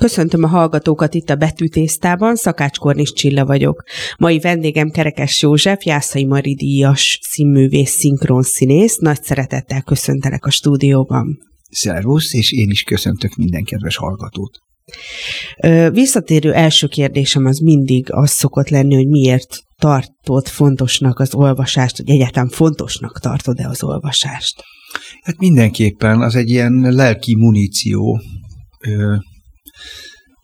Köszöntöm a hallgatókat itt a Betűtésztában, Szakács Kornis Csilla vagyok. Mai vendégem Kerekes József, Jászai Mari díjas színművész, színész. Nagy szeretettel köszöntelek a stúdióban. Szervusz, és én is köszöntök minden kedves hallgatót. Visszatérő első kérdésem az mindig az szokott lenni, hogy miért tartod fontosnak az olvasást, hogy egyáltalán fontosnak tartod-e az olvasást? Hát mindenképpen az egy ilyen lelki muníció.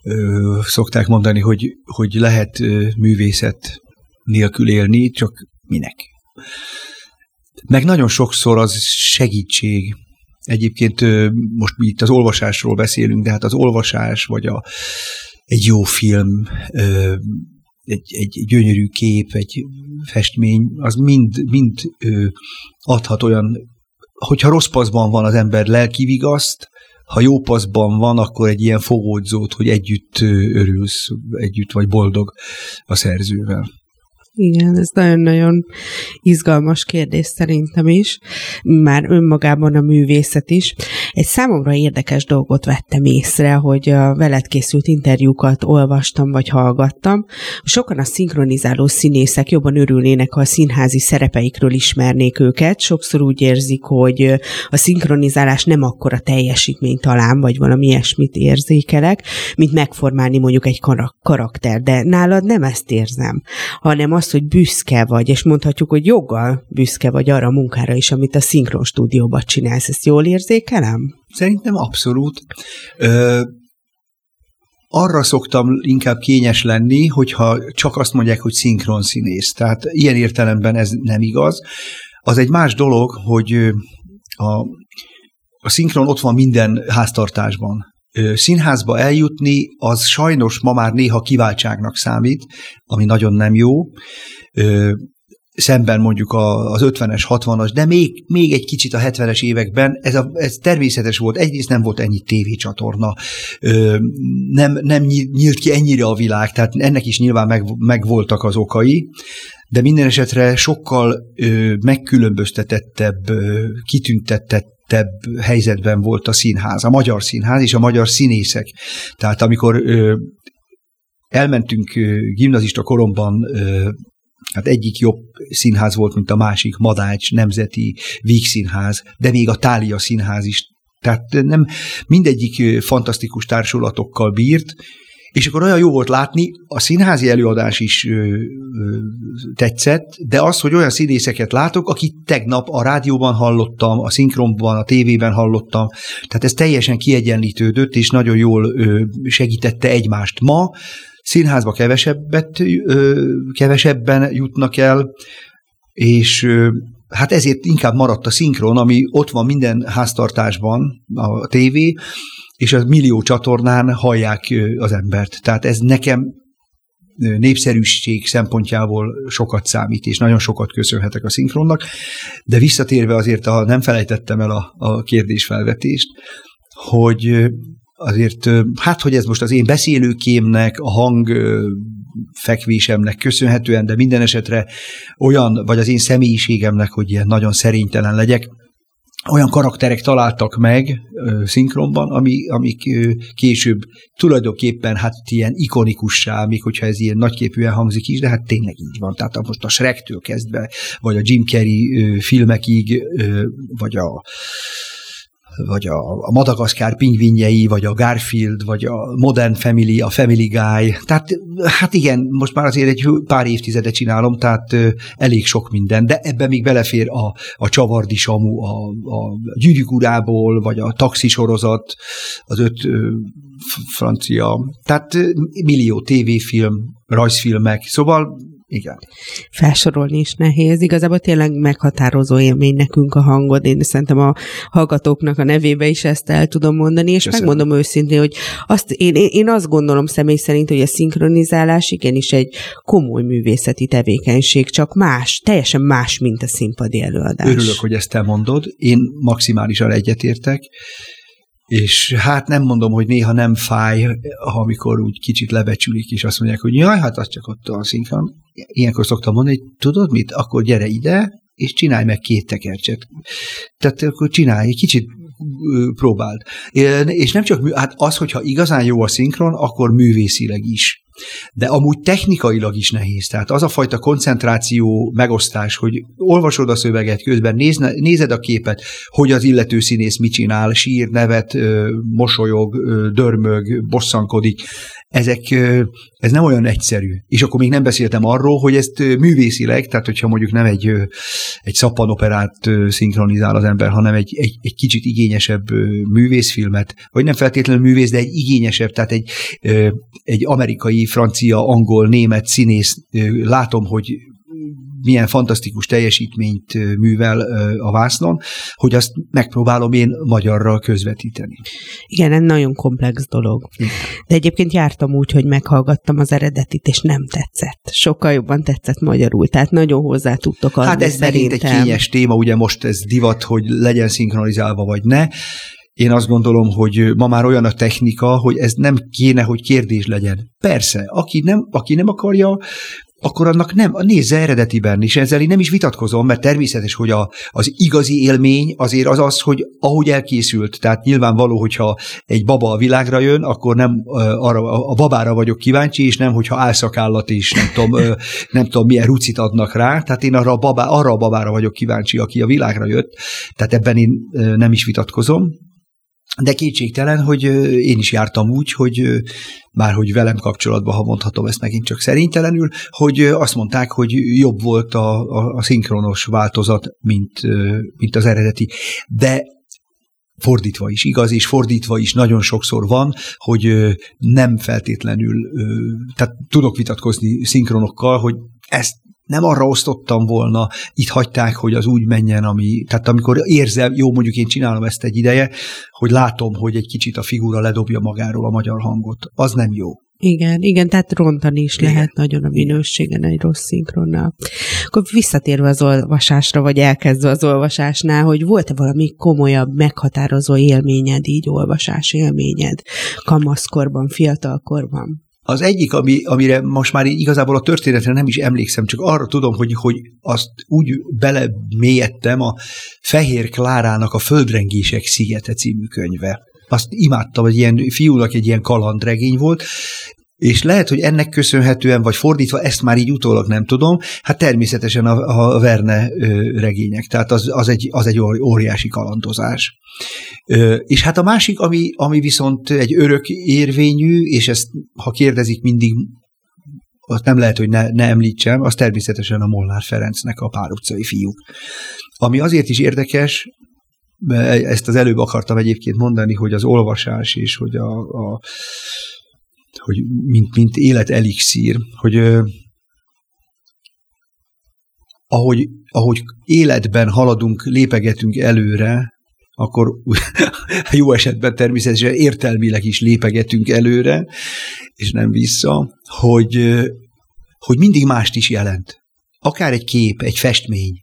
Ö, ö, szokták mondani, hogy, hogy lehet művészet nélkül élni, csak minek. Meg nagyon sokszor az segítség. Egyébként most mi itt az olvasásról beszélünk, de hát az olvasás, vagy a, egy jó film, egy, egy gyönyörű kép, egy festmény, az mind, mind adhat olyan, hogyha rossz paszban van az ember lelki vigaszt, ha jó paszban van, akkor egy ilyen fogódzót, hogy együtt örülsz, együtt vagy boldog a szerzővel. Igen, ez nagyon-nagyon izgalmas kérdés szerintem is, már önmagában a művészet is. Egy számomra érdekes dolgot vettem észre, hogy a veled készült interjúkat olvastam vagy hallgattam. Sokan a szinkronizáló színészek jobban örülnének, ha a színházi szerepeikről ismernék őket. Sokszor úgy érzik, hogy a szinkronizálás nem akkora teljesítmény talán, vagy valami ilyesmit érzékelek, mint megformálni mondjuk egy karakter. De nálad nem ezt érzem, hanem azt, hogy büszke vagy, és mondhatjuk, hogy joggal büszke vagy arra a munkára is, amit a szinkron stúdióban csinálsz. Ezt jól érzékelem? Szerintem abszolút. Ö, arra szoktam inkább kényes lenni, hogyha csak azt mondják, hogy szinkron színész. Tehát ilyen értelemben ez nem igaz. Az egy más dolog, hogy a, a szinkron ott van minden háztartásban. Színházba eljutni, az sajnos ma már néha kiváltságnak számít, ami nagyon nem jó szemben mondjuk az 50-es, 60-as, de még, még egy kicsit a 70-es években ez, a, ez természetes volt. Egyrészt nem volt ennyi tévécsatorna, nem, nem nyílt ki ennyire a világ, tehát ennek is nyilván meg, megvoltak az okai, de minden esetre sokkal megkülönböztetettebb, kitüntettebb helyzetben volt a színház, a magyar színház és a magyar színészek. Tehát amikor elmentünk gimnazista koromban Hát egyik jobb színház volt, mint a másik, Madács, Nemzeti, Vígszínház, de még a Tália Színház is. Tehát nem mindegyik fantasztikus társulatokkal bírt, és akkor olyan jó volt látni, a színházi előadás is ö, ö, tetszett, de az, hogy olyan színészeket látok, akit tegnap a rádióban hallottam, a szinkronban, a tévében hallottam, tehát ez teljesen kiegyenlítődött, és nagyon jól ö, segítette egymást. Ma Színházba kevesebbet, kevesebben jutnak el, és hát ezért inkább maradt a szinkron, ami ott van minden háztartásban, a tévé, és a millió csatornán hallják az embert. Tehát ez nekem népszerűség szempontjából sokat számít, és nagyon sokat köszönhetek a szinkronnak, de visszatérve azért, ha nem felejtettem el a, a kérdésfelvetést, hogy azért, hát hogy ez most az én beszélőkémnek, a hang fekvésemnek köszönhetően, de minden esetre olyan, vagy az én személyiségemnek, hogy ilyen nagyon szerénytelen legyek, olyan karakterek találtak meg ö, szinkronban, ami, amik ö, később tulajdonképpen hát ilyen ikonikussá, még hogyha ez ilyen nagyképűen hangzik is, de hát tényleg így van. Tehát most a Shrektől kezdve, vagy a Jim Carrey ö, filmekig, ö, vagy a vagy a, Madagaszkár pingvinjei, vagy a Garfield, vagy a Modern Family, a Family Guy. Tehát hát igen, most már azért egy pár évtizede csinálom, tehát elég sok minden, de ebben még belefér a, a Csavardi Samu, a, a Gyűrűk urából, vagy a taxisorozat, az öt francia, tehát millió tévéfilm, rajzfilmek, szóval igen. Felsorolni is nehéz. Igazából tényleg meghatározó élmény nekünk a hangod. Én szerintem a hallgatóknak a nevébe is ezt el tudom mondani, és Köszönöm. megmondom őszintén, hogy azt, én, én azt gondolom személy szerint, hogy a szinkronizálás igenis egy komoly művészeti tevékenység, csak más, teljesen más, mint a színpadi előadás. Örülök, hogy ezt te mondod. Én maximálisan egyetértek. És hát nem mondom, hogy néha nem fáj, amikor úgy kicsit lebecsülik, és azt mondják, hogy jaj, hát az csak ott a szinkron. Ilyenkor szoktam mondani, hogy tudod mit, akkor gyere ide, és csinálj meg két tekercset. Tehát akkor csinálj, egy kicsit próbált. És nem csak, hát az, hogyha igazán jó a szinkron, akkor művészileg is de amúgy technikailag is nehéz. Tehát az a fajta koncentráció megosztás, hogy olvasod a szöveget közben, nézne, nézed a képet, hogy az illető színész mit csinál, sír, nevet, mosolyog, dörmög, bosszankodik, ezek, ez nem olyan egyszerű. És akkor még nem beszéltem arról, hogy ezt művészileg, tehát hogyha mondjuk nem egy, egy szappanoperát szinkronizál az ember, hanem egy, egy, egy kicsit igényesebb művészfilmet, vagy nem feltétlenül művész, de egy igényesebb, tehát egy, egy amerikai, francia, angol, német színész, látom, hogy milyen fantasztikus teljesítményt művel a vásznon, hogy azt megpróbálom én magyarra közvetíteni. Igen, ez nagyon komplex dolog. De egyébként jártam úgy, hogy meghallgattam az eredetit, és nem tetszett. Sokkal jobban tetszett magyarul, tehát nagyon hozzá tudtok adni Hát ez megint egy kényes téma, ugye most ez divat, hogy legyen szinkronizálva vagy ne. Én azt gondolom, hogy ma már olyan a technika, hogy ez nem kéne, hogy kérdés legyen. Persze, aki nem, aki nem akarja, akkor annak nem, nézze eredetiben, és ezzel én nem is vitatkozom, mert természetes, hogy a, az igazi élmény azért az az, hogy ahogy elkészült, tehát nyilvánvaló, hogyha egy baba a világra jön, akkor nem arra, a babára vagyok kíváncsi, és nem, hogyha álszakállat is, nem tudom, nem tudom milyen rucit adnak rá, tehát én arra a, babá, arra a babára vagyok kíváncsi, aki a világra jött, tehát ebben én nem is vitatkozom, de kétségtelen, hogy én is jártam úgy, hogy már hogy velem kapcsolatban, ha mondhatom ezt megint csak szerintelenül, hogy azt mondták, hogy jobb volt a, a, a szinkronos változat, mint, mint az eredeti. De fordítva is igaz, és fordítva is nagyon sokszor van, hogy nem feltétlenül, tehát tudok vitatkozni szinkronokkal, hogy ezt nem arra osztottam volna, itt hagyták, hogy az úgy menjen, ami, tehát amikor érzem, jó, mondjuk én csinálom ezt egy ideje, hogy látom, hogy egy kicsit a figura ledobja magáról a magyar hangot. Az nem jó. Igen, igen, tehát rontani is igen. lehet nagyon a minőségen egy rossz szinkronnal. Akkor visszatérve az olvasásra, vagy elkezdve az olvasásnál, hogy volt-e valami komolyabb, meghatározó élményed, így olvasás élményed kamaszkorban, fiatalkorban? Az egyik, ami, amire most már igazából a történetre nem is emlékszem, csak arra tudom, hogy, hogy azt úgy belemélyedtem a Fehér Klárának a Földrengések szigete című könyve. Azt imádtam, hogy ilyen fiúnak egy ilyen kalandregény volt, és lehet, hogy ennek köszönhetően, vagy fordítva, ezt már így utólag nem tudom, hát természetesen a, a Verne regények, tehát az, az, egy, az egy óriási kalandozás. És hát a másik, ami, ami viszont egy örök érvényű, és ezt, ha kérdezik, mindig azt nem lehet, hogy ne, ne említsem, az természetesen a Molnár Ferencnek a Pár utcai fiúk. Ami azért is érdekes, ezt az előbb akartam egyébként mondani, hogy az olvasás és hogy a, a hogy mint, mint élet elixír, hogy ahogy, ahogy életben haladunk, lépegetünk előre, akkor jó esetben természetesen értelmileg is lépegetünk előre, és nem vissza, hogy, hogy mindig mást is jelent. Akár egy kép, egy festmény,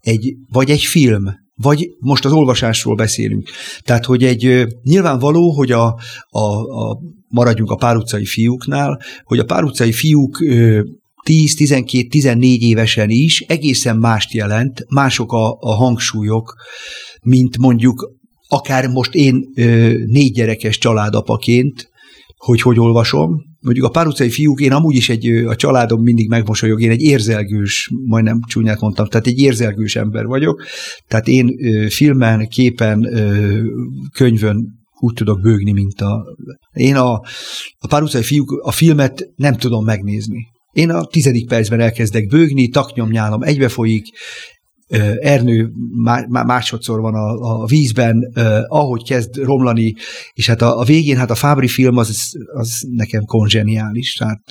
egy, vagy egy film, vagy most az olvasásról beszélünk. Tehát, hogy egy nyilvánvaló, hogy a, a, a maradjunk a pár utcai fiúknál, hogy a pár utcai fiúk 10, 12, 14 évesen is egészen mást jelent, mások a, a hangsúlyok, mint mondjuk akár most én négy gyerekes családapaként, hogy hogy olvasom. Mondjuk a pár utcai fiúk, én amúgy is egy, a családom mindig megmosolyog, én egy érzelgős, majdnem csúnyát mondtam, tehát egy érzelgős ember vagyok. Tehát én filmen, képen, könyvön úgy tudok bőgni, mint a... Én a, a pár utcai fiúk, a filmet nem tudom megnézni. Én a tizedik percben elkezdek bőgni, taknyomnyálom egybe folyik, Ernő másodszor van a, a vízben, ahogy kezd romlani, és hát a, a végén, hát a Fábri film az, az nekem kongeniális, tehát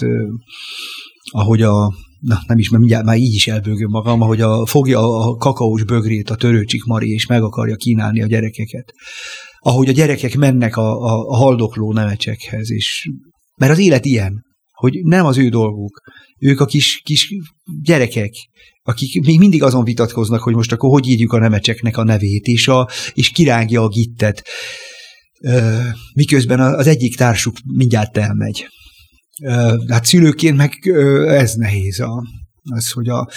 ahogy a, na nem is, mert mindjárt már így is elbőgöm magam, ahogy a, fogja a kakaós bögrét a törőcsik Mari, és meg akarja kínálni a gyerekeket. Ahogy a gyerekek mennek a, a, a haldokló nemecsekhez, és mert az élet ilyen, hogy nem az ő dolguk. Ők a kis, kis gyerekek, akik még mindig azon vitatkoznak, hogy most akkor hogy írjuk a nemecseknek a nevét, és, a, és kirágja a gittet, miközben az egyik társuk mindjárt elmegy. Hát szülőként meg ez nehéz, a, az, hogy a,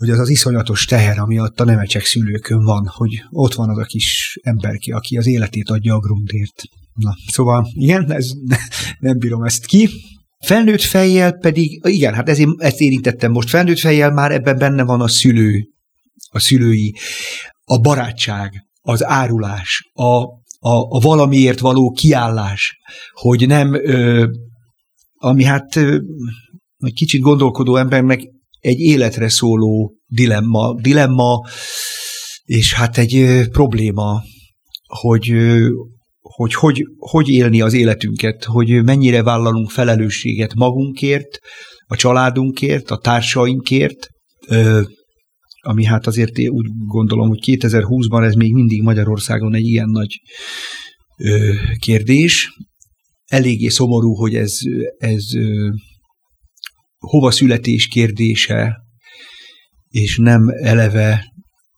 hogy az az iszonyatos teher, ami a nemecsek szülőkön van, hogy ott van az a kis emberki, aki az életét adja a grundért. Na, szóval igen, ez, nem bírom ezt ki. Felnőtt fejjel pedig, igen, hát ezért, ezt érintettem most, felnőtt fejjel már ebben benne van a szülő, a szülői, a barátság, az árulás, a, a, a valamiért való kiállás, hogy nem, ö, ami hát ö, egy kicsit gondolkodó embernek egy életre szóló dilemma, dilemma és hát egy probléma, hogy, hogy, hogy hogy élni az életünket, hogy mennyire vállalunk felelősséget magunkért, a családunkért, a társainkért, ami hát azért én úgy gondolom, hogy 2020-ban ez még mindig Magyarországon egy ilyen nagy kérdés. Eléggé szomorú, hogy ez, ez hova születés kérdése, és nem eleve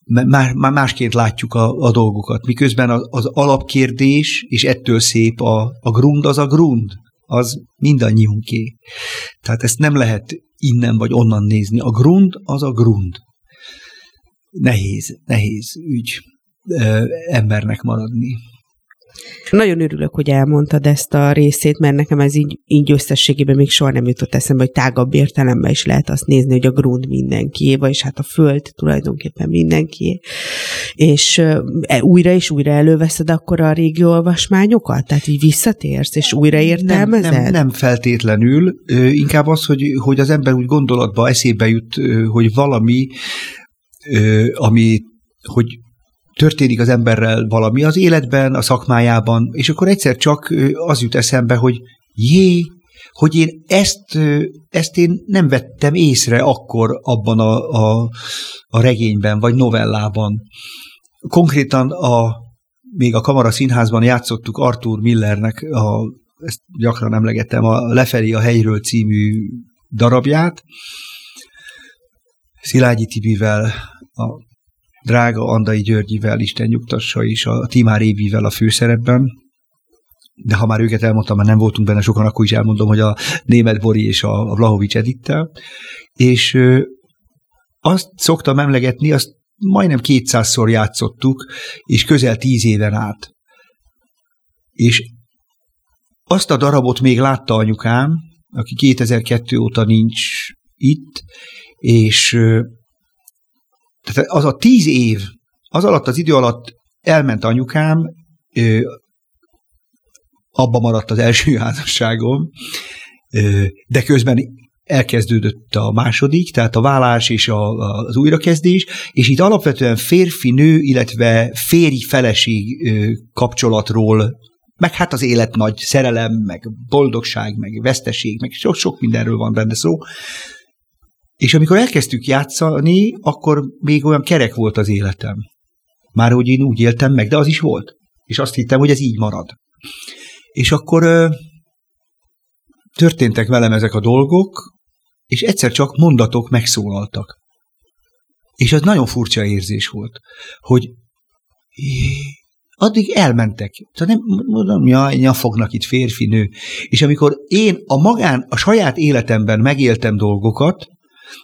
már, már másként látjuk a, a dolgokat. Miközben az, az alapkérdés, és ettől szép a, a grund, az a grund, az mindannyiunké. Tehát ezt nem lehet innen vagy onnan nézni. A grund az a grund. Nehéz, nehéz ügy embernek maradni. Nagyon örülök, hogy elmondtad ezt a részét, mert nekem ez így, így összességében még soha nem jutott eszembe, hogy tágabb értelemben is lehet azt nézni, hogy a grund mindenkié, vagyis hát a föld tulajdonképpen mindenkié. És e, újra és újra előveszed akkor a régi olvasmányokat? Tehát így visszatérsz, és újra értelmezed? Nem, nem, nem feltétlenül, inkább az, hogy, hogy az ember úgy gondolatba eszébe jut, hogy valami, ami hogy történik az emberrel valami az életben, a szakmájában, és akkor egyszer csak az jut eszembe, hogy jé, hogy én ezt, ezt én nem vettem észre akkor abban a, a, a regényben, vagy novellában. Konkrétan a, még a Kamara Színházban játszottuk Arthur Millernek, a, ezt gyakran emlegettem, a Lefelé a helyről című darabját, Szilágyi Tibivel, a drága Andai Györgyivel, Isten nyugtassa is, a Timár Évivel a főszerepben, de ha már őket elmondtam, már nem voltunk benne sokan, akkor is elmondom, hogy a német Bori és a Vlahovics Edittel, és azt szoktam emlegetni, azt majdnem 200-szor játszottuk, és közel tíz éven át. És azt a darabot még látta anyukám, aki 2002 óta nincs itt, és tehát az a tíz év, az alatt az idő alatt elment anyukám, abba maradt az első házasságom, de közben elkezdődött a második, tehát a vállás és a, az újrakezdés, és itt alapvetően férfi-nő, illetve férj-feleség kapcsolatról, meg hát az élet nagy szerelem, meg boldogság, meg veszteség, meg sok, sok mindenről van benne szó, és amikor elkezdtük játszani, akkor még olyan kerek volt az életem. Már úgy én úgy éltem meg, de az is volt. És azt hittem, hogy ez így marad. És akkor ö, történtek velem ezek a dolgok, és egyszer csak mondatok megszólaltak. És az nagyon furcsa érzés volt, hogy addig elmentek. Tehát nem, mondom, jaj, nyafognak itt férfi, nő. És amikor én a magán, a saját életemben megéltem dolgokat,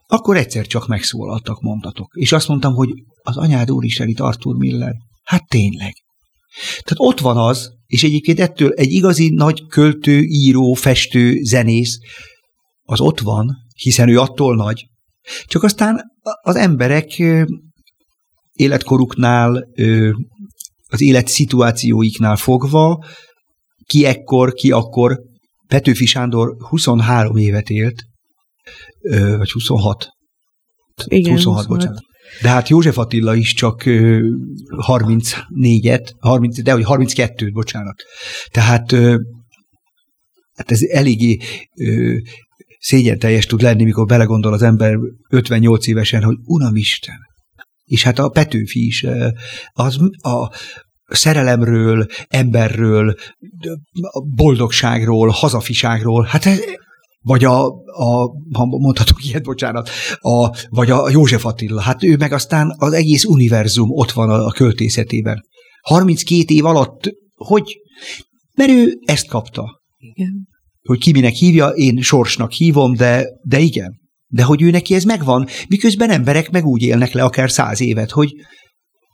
akkor egyszer csak megszólaltak mondatok. És azt mondtam, hogy az anyád úristen itt Arthur Miller. Hát tényleg. Tehát ott van az, és egyébként ettől egy igazi nagy költő, író, festő, zenész, az ott van, hiszen ő attól nagy. Csak aztán az emberek életkoruknál, az élet szituációiknál fogva, ki ekkor, ki akkor, Petőfi Sándor 23 évet élt, vagy 26. Igen, 26, 26. bocsánat. De hát József Attila is csak 34-et, 30, de hogy 32-t, bocsánat. Tehát hát ez eléggé szégyen teljes tud lenni, mikor belegondol az ember 58 évesen, hogy Unamisten. És hát a Petőfi is, az a szerelemről, emberről, boldogságról, hazafiságról, hát ez, vagy a, a ha mondhatok ilyet, bocsánat, a, vagy a József Attila. Hát ő meg aztán az egész univerzum ott van a, a költészetében. 32 év alatt, hogy? Mert ő ezt kapta. Igen. Hogy ki minek hívja, én sorsnak hívom, de, de igen. De hogy ő neki ez megvan, miközben emberek meg úgy élnek le akár száz évet, hogy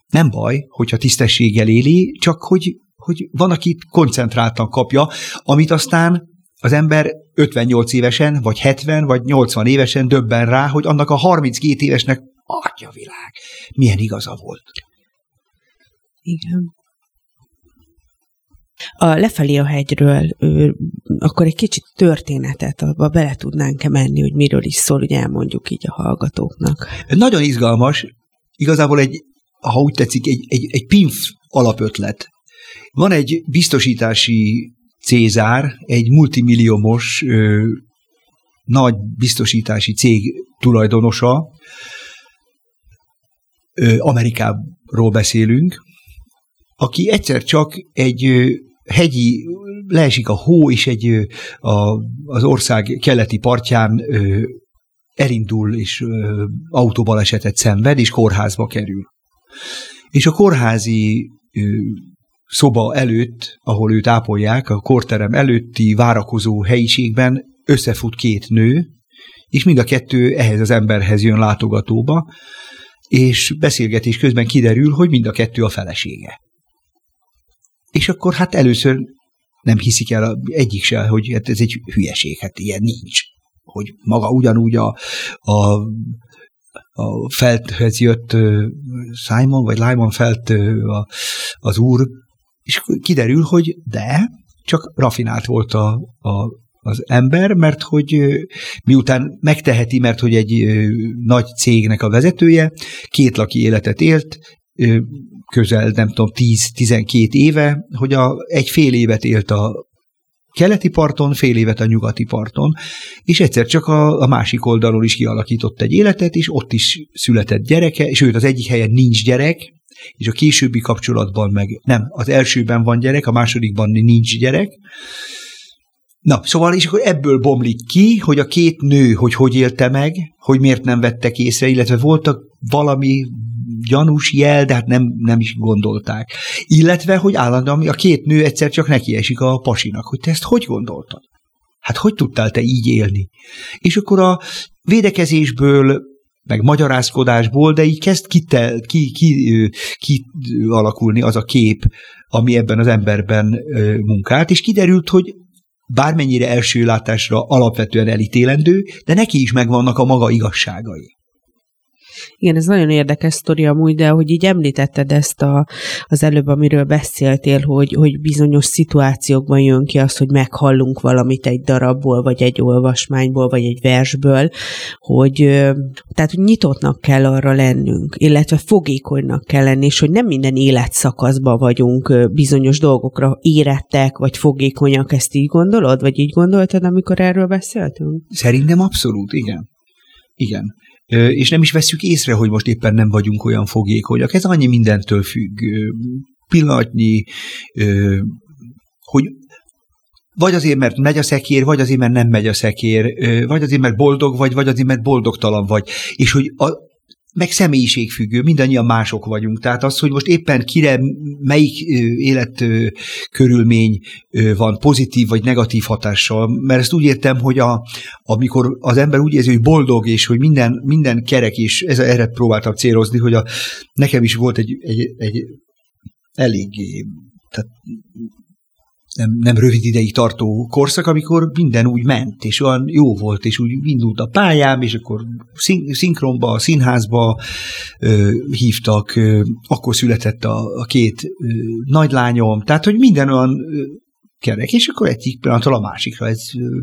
nem baj, hogyha tisztességgel éli, csak hogy, hogy van, aki koncentráltan kapja, amit aztán az ember 58 évesen, vagy 70, vagy 80 évesen döbben rá, hogy annak a 32 évesnek atya világ, milyen igaza volt. Igen. A lefelé a hegyről, ő, akkor egy kicsit történetet abba bele tudnánk-e menni, hogy miről is szól, hogy elmondjuk így a hallgatóknak. Nagyon izgalmas, igazából egy, ha úgy tetszik, egy, egy, egy PINF alapötlet. Van egy biztosítási Cézár, egy multimilliómos ö, nagy biztosítási cég tulajdonosa, ö, Amerikáról beszélünk, aki egyszer csak egy ö, hegyi, leesik a hó, és egy ö, a, az ország keleti partján ö, elindul, és ö, autóbalesetet szenved, és kórházba kerül. És a kórházi szoba előtt, ahol őt ápolják, a korterem előtti várakozó helyiségben összefut két nő, és mind a kettő ehhez az emberhez jön látogatóba, és beszélgetés közben kiderül, hogy mind a kettő a felesége. És akkor hát először nem hiszik el egyik se, hogy hát ez egy hülyeség, hát ilyen nincs. Hogy maga ugyanúgy a, a a Felthez jött Simon, vagy Lyman Felt az úr, és kiderül, hogy de, csak rafinált volt a, a, az ember, mert hogy miután megteheti, mert hogy egy nagy cégnek a vezetője, két laki életet élt, közel, nem tudom, 10-12 éve, hogy a, egy fél évet élt a keleti parton, fél évet a nyugati parton, és egyszer csak a, a másik oldalon is kialakított egy életet, és ott is született gyereke, és őt az egyik helyen nincs gyerek, és a későbbi kapcsolatban meg nem, az elsőben van gyerek, a másodikban nincs gyerek. Na, szóval, és akkor ebből bomlik ki, hogy a két nő, hogy hogy élte meg, hogy miért nem vettek észre, illetve voltak valami gyanús jel, de hát nem, nem is gondolták. Illetve, hogy állandóan a két nő egyszer csak nekiesik a pasinak, hogy te ezt hogy gondoltad? Hát hogy tudtál te így élni? És akkor a védekezésből meg magyarázkodásból, de így kezd kitel, ki, ki, ki alakulni az a kép, ami ebben az emberben munkált, és kiderült, hogy bármennyire első látásra alapvetően elítélendő, de neki is megvannak a maga igazságai. Igen, ez nagyon érdekes sztori amúgy, de hogy így említetted ezt a, az előbb, amiről beszéltél, hogy, hogy bizonyos szituációkban jön ki az, hogy meghallunk valamit egy darabból, vagy egy olvasmányból, vagy egy versből, hogy tehát hogy nyitottnak kell arra lennünk, illetve fogékonynak kell lenni, és hogy nem minden életszakaszban vagyunk bizonyos dolgokra érettek, vagy fogékonyak, ezt így gondolod, vagy így gondoltad, amikor erről beszéltünk? Szerintem abszolút, igen. Igen és nem is veszük észre, hogy most éppen nem vagyunk olyan fogékonyak. Ez annyi mindentől függ. Pillanatnyi, hogy vagy azért, mert megy a szekér, vagy azért, mert nem megy a szekér, vagy azért, mert boldog vagy, vagy azért, mert boldogtalan vagy. És hogy meg személyiségfüggő, mindannyian mások vagyunk. Tehát az, hogy most éppen kire melyik életkörülmény van pozitív vagy negatív hatással, mert ezt úgy értem, hogy a, amikor az ember úgy érzi, hogy boldog, és hogy minden, minden kerek, és ez, erre próbáltam célozni, hogy a, nekem is volt egy, egy, egy eléggé tehát nem, nem rövid ideig tartó korszak, amikor minden úgy ment, és olyan jó volt, és úgy indult a pályám, és akkor szinkronba, színházba ö, hívtak, ö, akkor született a, a két ö, nagylányom, tehát, hogy minden olyan ö, kerek, és akkor egyik pillanatról a másikra ez ö,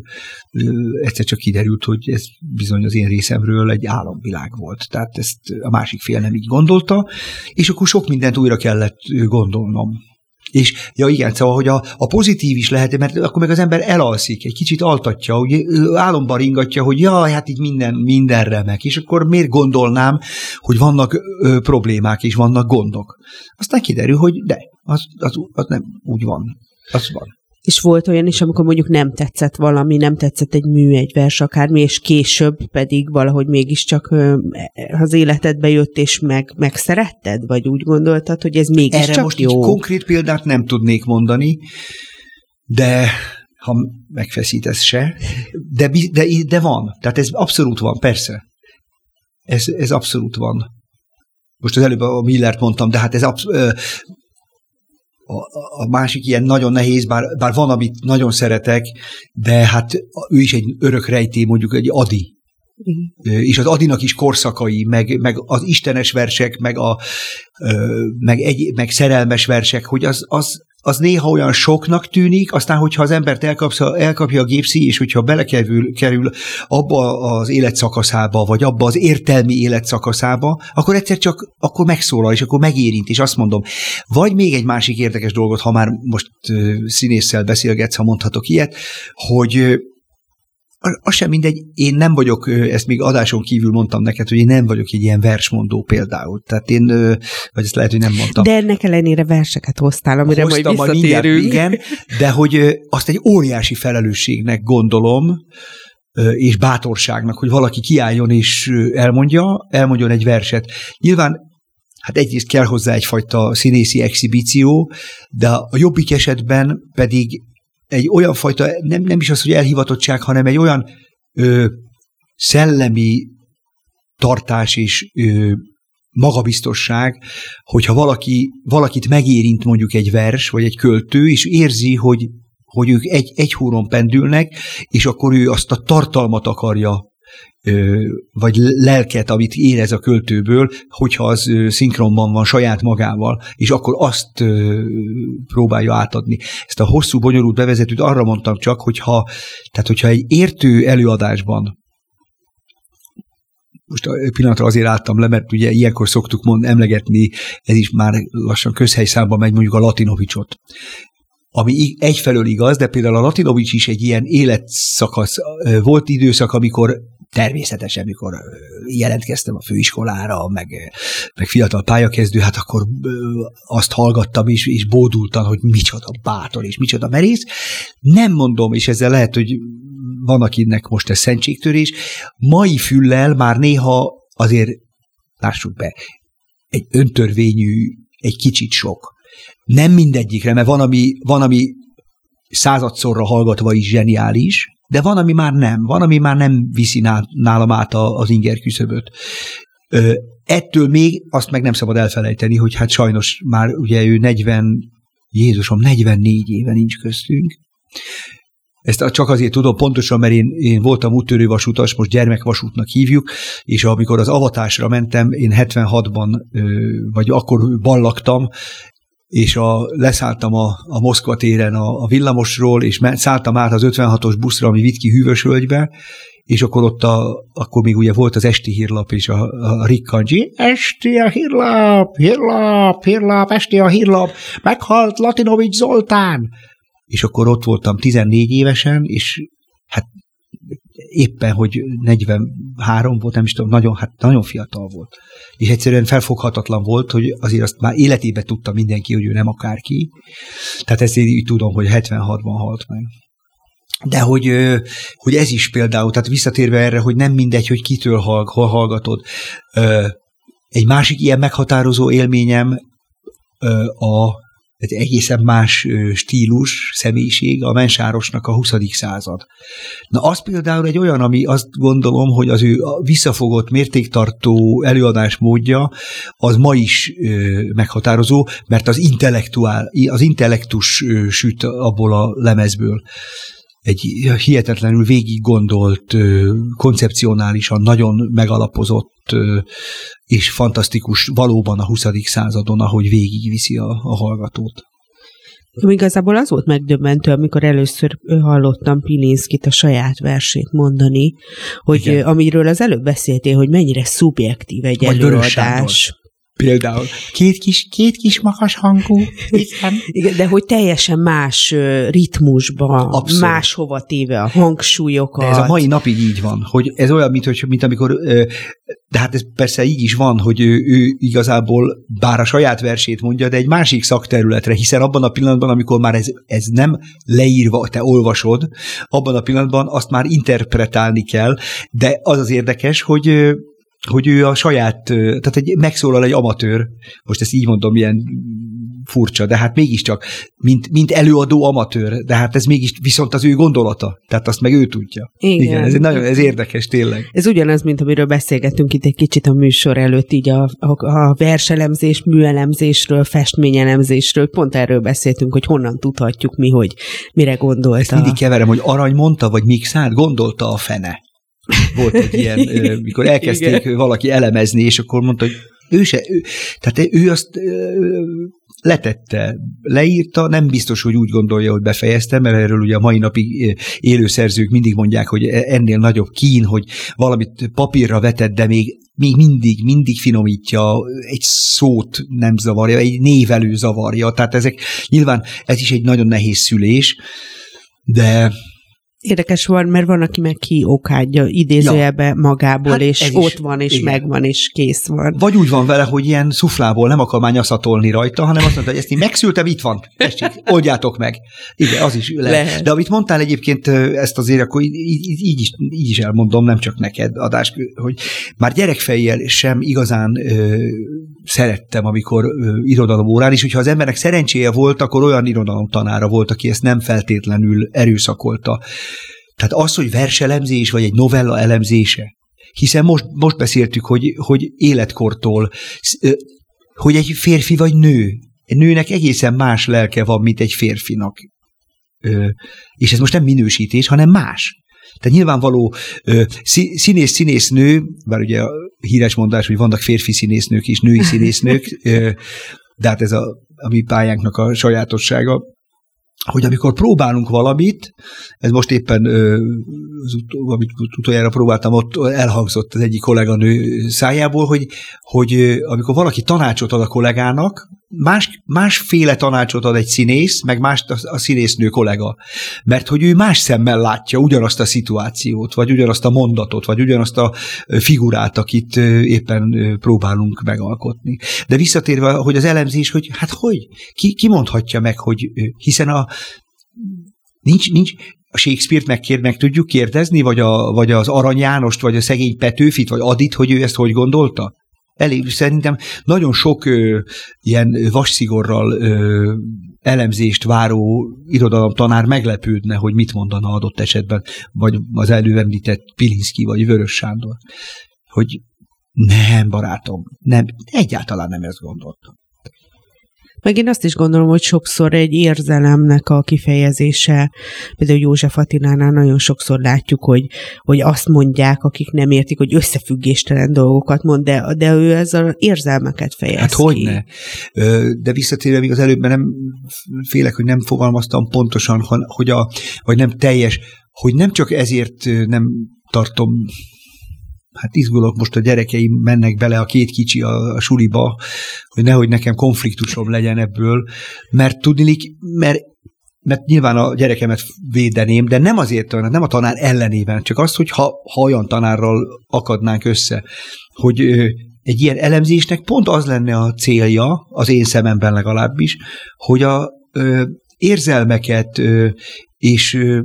ö, egyszer csak kiderült, hogy ez bizony az én részemről egy álomvilág volt. Tehát ezt a másik fél nem így gondolta, és akkor sok mindent újra kellett gondolnom. És ja igen, szóval, hogy a, a pozitív is lehet, mert akkor meg az ember elalszik, egy kicsit altatja, hogy álomban ringatja, hogy jaj, hát így minden, minden remek, és akkor miért gondolnám, hogy vannak ö, problémák és vannak gondok. Aztán kiderül, hogy de, az, az, az nem úgy van. Az van. És volt olyan is, amikor mondjuk nem tetszett valami, nem tetszett egy mű, egy vers, akármi, és később pedig valahogy mégiscsak az életedbe jött, és meg, megszeretted? Vagy úgy gondoltad, hogy ez mégiscsak Erre most jó? konkrét példát nem tudnék mondani, de ha megfeszítesz se, de, de, de van. Tehát ez abszolút van, persze. Ez, ez abszolút van. Most az előbb a Millert mondtam, de hát ez absz- a, a másik ilyen nagyon nehéz, bár, bár van, amit nagyon szeretek, de hát ő is egy örök rejtély, mondjuk egy Adi. Igen. És az Adinak is korszakai, meg, meg az istenes versek, meg, a, meg, egy, meg szerelmes versek, hogy az, az, az néha olyan soknak tűnik, aztán, hogyha az embert elkapja, elkapja a gépszi, és hogyha belekerül kerül abba az életszakaszába, vagy abba az értelmi életszakaszába, akkor egyszer csak akkor megszólal, és akkor megérint, és azt mondom. Vagy még egy másik érdekes dolgot, ha már most színésszel beszélgetsz, ha mondhatok ilyet, hogy az sem mindegy, én nem vagyok, ezt még adáson kívül mondtam neked, hogy én nem vagyok egy ilyen versmondó például. Tehát én, vagy ezt lehet, hogy nem mondtam. De ennek ellenére verseket hoztál, amire Hoztam, majd visszatérünk. igen, de hogy azt egy óriási felelősségnek gondolom, és bátorságnak, hogy valaki kiálljon és elmondja, elmondjon egy verset. Nyilván hát egyrészt kell hozzá egyfajta színészi exhibíció, de a jobbik esetben pedig egy olyan fajta, nem, nem is az, hogy elhivatottság, hanem egy olyan ö, szellemi tartás és ö, magabiztosság, hogyha valaki, valakit megérint mondjuk egy vers, vagy egy költő, és érzi, hogy, hogy ők egy, egy húron pendülnek, és akkor ő azt a tartalmat akarja vagy lelket, amit érez a költőből, hogyha az szinkronban van saját magával, és akkor azt próbálja átadni. Ezt a hosszú, bonyolult bevezetőt arra mondtam csak, hogyha, tehát hogyha egy értő előadásban most a pillanatra azért álltam le, mert ugye ilyenkor szoktuk mond, emlegetni, ez is már lassan közhelyszámba megy mondjuk a Latinovicsot ami egyfelől igaz, de például a Latinovics is egy ilyen életszakasz, volt időszak, amikor természetesen, mikor jelentkeztem a főiskolára, meg, meg fiatal pályakezdő, hát akkor azt hallgattam és, és bódultam, hogy micsoda bátor és micsoda merész. Nem mondom, és ezzel lehet, hogy van akinek most ez szentségtörés, mai füllel már néha azért, lássuk be, egy öntörvényű, egy kicsit sok. Nem mindegyikre, mert van, ami, van, ami századszorra hallgatva is zseniális, de van, ami már nem, van, ami már nem viszi nálam át az inger küszöböt. Ettől még azt meg nem szabad elfelejteni, hogy hát sajnos már ugye ő 40, Jézusom, 44 éve nincs köztünk. Ezt csak azért tudom pontosan, mert én, én voltam úttörővasutas, most gyermekvasútnak hívjuk, és amikor az avatásra mentem, én 76-ban, vagy akkor ballaktam, és a, leszálltam a, a Moszkva téren a, a villamosról, és szálltam át az 56-os buszra, ami vitt ki Hűvösvölgybe, és akkor ott a, akkor még ugye volt az esti hírlap és a, a Rikkancsi, esti a hírlap, hírlap, hírlap, esti a hírlap, meghalt Latinovics Zoltán. És akkor ott voltam 14 évesen, és hát éppen, hogy 43 volt, nem is tudom, nagyon, hát nagyon fiatal volt. És egyszerűen felfoghatatlan volt, hogy azért azt már életében tudta mindenki, hogy ő nem akárki. Tehát ezt így tudom, hogy 76-ban halt meg. De hogy, hogy ez is például, tehát visszatérve erre, hogy nem mindegy, hogy kitől hall, hol hallgatod. Egy másik ilyen meghatározó élményem a egy egészen más stílus, személyiség a Mensárosnak a 20. század. Na az például egy olyan, ami azt gondolom, hogy az ő visszafogott, mértéktartó előadás módja az ma is meghatározó, mert az, intellektuál, az intellektus süt abból a lemezből egy hihetetlenül végig gondolt, koncepcionálisan nagyon megalapozott és fantasztikus valóban a 20. századon, ahogy végigviszi a, a hallgatót. Igazából az volt megdöbbentő, amikor először hallottam Pilinszkit a saját versét mondani, hogy Igen. amiről az előbb beszéltél, hogy mennyire szubjektív egy Vagy előadás. Például két kis, két kis magas hangú. Igen. Igen, de hogy teljesen más ritmusban, Abszolút. máshova téve a hangsúlyokat. De ez a mai napig így van, hogy ez olyan, mint, hogy, mint amikor, de hát ez persze így is van, hogy ő, ő igazából bár a saját versét mondja, de egy másik szakterületre, hiszen abban a pillanatban, amikor már ez, ez nem leírva, te olvasod, abban a pillanatban azt már interpretálni kell, de az az érdekes, hogy hogy ő a saját, tehát egy, megszólal egy amatőr, most ezt így mondom ilyen furcsa, de hát mégiscsak, mint, mint előadó amatőr, de hát ez mégis viszont az ő gondolata, tehát azt meg ő tudja. Igen. Igen ez, nagyon, ez érdekes tényleg. Ez ugyanaz, mint amiről beszélgettünk itt egy kicsit a műsor előtt, így a, a, a verselemzés, műelemzésről, festményelemzésről, pont erről beszéltünk, hogy honnan tudhatjuk mi, hogy mire gondolta. Ezt mindig keverem, hogy arany mondta, vagy mixát gondolta a fene. Volt egy ilyen, mikor elkezdték Igen. valaki elemezni, és akkor mondta, hogy ő se, ő, tehát ő azt letette, leírta, nem biztos, hogy úgy gondolja, hogy befejezte, mert erről ugye a mai napig élőszerzők mindig mondják, hogy e, ennél nagyobb kín, hogy valamit papírra vetett, de még, még mindig, mindig finomítja, egy szót nem zavarja, egy névelő zavarja, tehát ezek nyilván ez is egy nagyon nehéz szülés, de Érdekes van, mert van, aki meg kiokádja idézőjelbe ja. magából, hát és ott van, és igen. megvan, és kész van. Vagy úgy van vele, hogy ilyen szuflából nem akar már nyaszatolni rajta, hanem azt mondta, hogy ezt én megszültem, itt van, tessék, oldjátok meg. Igen, az is lehet. lehet. De amit mondtál egyébként, ezt azért akkor így, így, is, így is elmondom, nem csak neked adás, hogy már gyerekfejjel sem igazán ö, szerettem, amikor ö, irodalom órán, és hogyha az embernek szerencséje volt, akkor olyan irodalom tanára volt, aki ezt nem feltétlenül erőszakolta tehát az, hogy verselemzés, vagy egy novella elemzése, hiszen most, most beszéltük, hogy, hogy életkortól, hogy egy férfi vagy nő, egy nőnek egészen más lelke van, mint egy férfinak. És ez most nem minősítés, hanem más. Tehát nyilvánvaló színész, színésznő, bár ugye a híres mondás, hogy vannak férfi színésznők és női színésznők, de hát ez a, a mi pályánknak a sajátossága, hogy amikor próbálunk valamit, ez most éppen, az ut- amit utoljára próbáltam, ott elhangzott az egyik kolléganő szájából, hogy, hogy amikor valaki tanácsot ad a kollégának, más, másféle tanácsot ad egy színész, meg más a, a színésznő kollega. Mert hogy ő más szemmel látja ugyanazt a szituációt, vagy ugyanazt a mondatot, vagy ugyanazt a figurát, akit éppen próbálunk megalkotni. De visszatérve, hogy az elemzés, hogy hát hogy? Ki, ki mondhatja meg, hogy hiszen a nincs, nincs, a Shakespeare-t megkér, meg tudjuk kérdezni, vagy, a, vagy az Arany Jánost, vagy a szegény Petőfit, vagy Adit, hogy ő ezt hogy gondolta? elég, szerintem nagyon sok ö, ilyen vasszigorral ö, elemzést váró irodalomtanár meglepődne, hogy mit mondana adott esetben, vagy az előemlített Pilinszki, vagy Vörös Sándor. Hogy nem, barátom, nem, egyáltalán nem ezt gondoltam. Meg én azt is gondolom, hogy sokszor egy érzelemnek a kifejezése, például József Attilánál nagyon sokszor látjuk, hogy, hogy azt mondják, akik nem értik, hogy összefüggéstelen dolgokat mond, de, de ő ezzel érzelmeket fejez Hát hogyne. De visszatérve még az előbb, mert nem félek, hogy nem fogalmaztam pontosan, hogy a, vagy nem teljes, hogy nem csak ezért nem tartom hát izgulok most a gyerekeim mennek bele a két kicsi a, a suliba, hogy nehogy nekem konfliktusom legyen ebből, mert tudnilik, mert mert nyilván a gyerekemet védeném, de nem azért, nem a tanár ellenében, csak azt, hogy ha, ha olyan tanárral akadnánk össze, hogy egy ilyen elemzésnek pont az lenne a célja, az én szememben legalábbis, hogy a ö, érzelmeket ö, és ö,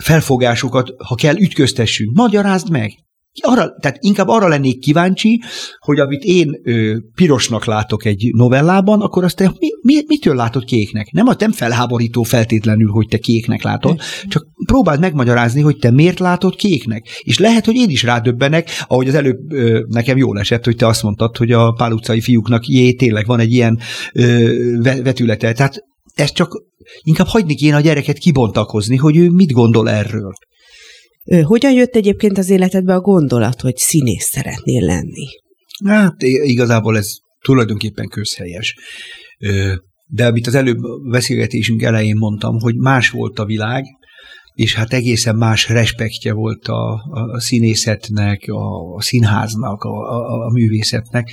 felfogásokat, ha kell, ütköztessünk. Magyarázd meg! Arra, tehát inkább arra lennék kíváncsi, hogy amit én ö, pirosnak látok egy novellában, akkor azt te mi, mi, mitől látod kéknek? Nem, nem felháborító feltétlenül, hogy te kéknek látod, csak próbáld megmagyarázni, hogy te miért látod kéknek. És lehet, hogy én is rádöbbenek, ahogy az előbb ö, nekem jól esett, hogy te azt mondtad, hogy a pál utcai fiúknak jé, tényleg van egy ilyen ö, vetülete. Tehát ezt csak inkább hagyni kéne a gyereket kibontakozni, hogy ő mit gondol erről. Hogyan jött egyébként az életedbe a gondolat, hogy színész szeretnél lenni? Hát igazából ez tulajdonképpen közhelyes. De amit az előbb beszélgetésünk elején mondtam, hogy más volt a világ, és hát egészen más respektje volt a, a színészetnek, a, színháznak, a, a, a művészetnek.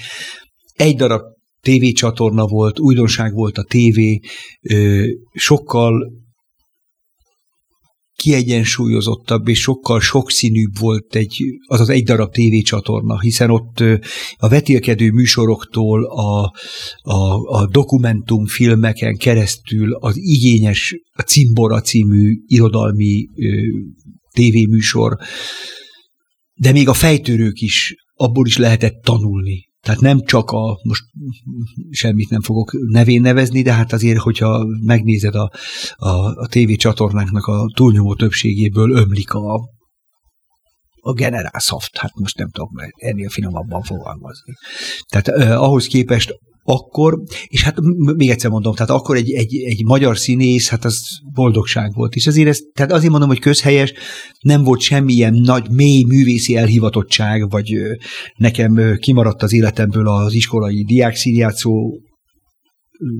Egy darab tévécsatorna volt, újdonság volt a tévé, sokkal kiegyensúlyozottabb és sokkal sokszínűbb volt egy, az az egy darab tévécsatorna, hiszen ott a vetélkedő műsoroktól a, a, a dokumentumfilmeken keresztül az igényes a Cimbora című irodalmi ö, tévéműsor, de még a fejtörők is, abból is lehetett tanulni. Tehát nem csak a, most semmit nem fogok nevén nevezni, de hát azért, hogyha megnézed a, a, a TV csatornáknak a túlnyomó többségéből ömlik a, a General Soft, hát most nem tudok ennél finomabban fogalmazni. Tehát eh, ahhoz képest akkor, és hát még egyszer mondom, tehát akkor egy, egy, egy magyar színész, hát az boldogság volt. És azért ez, tehát azért mondom, hogy közhelyes, nem volt semmilyen nagy, mély művészi elhivatottság, vagy nekem kimaradt az életemből az iskolai diák színjátszó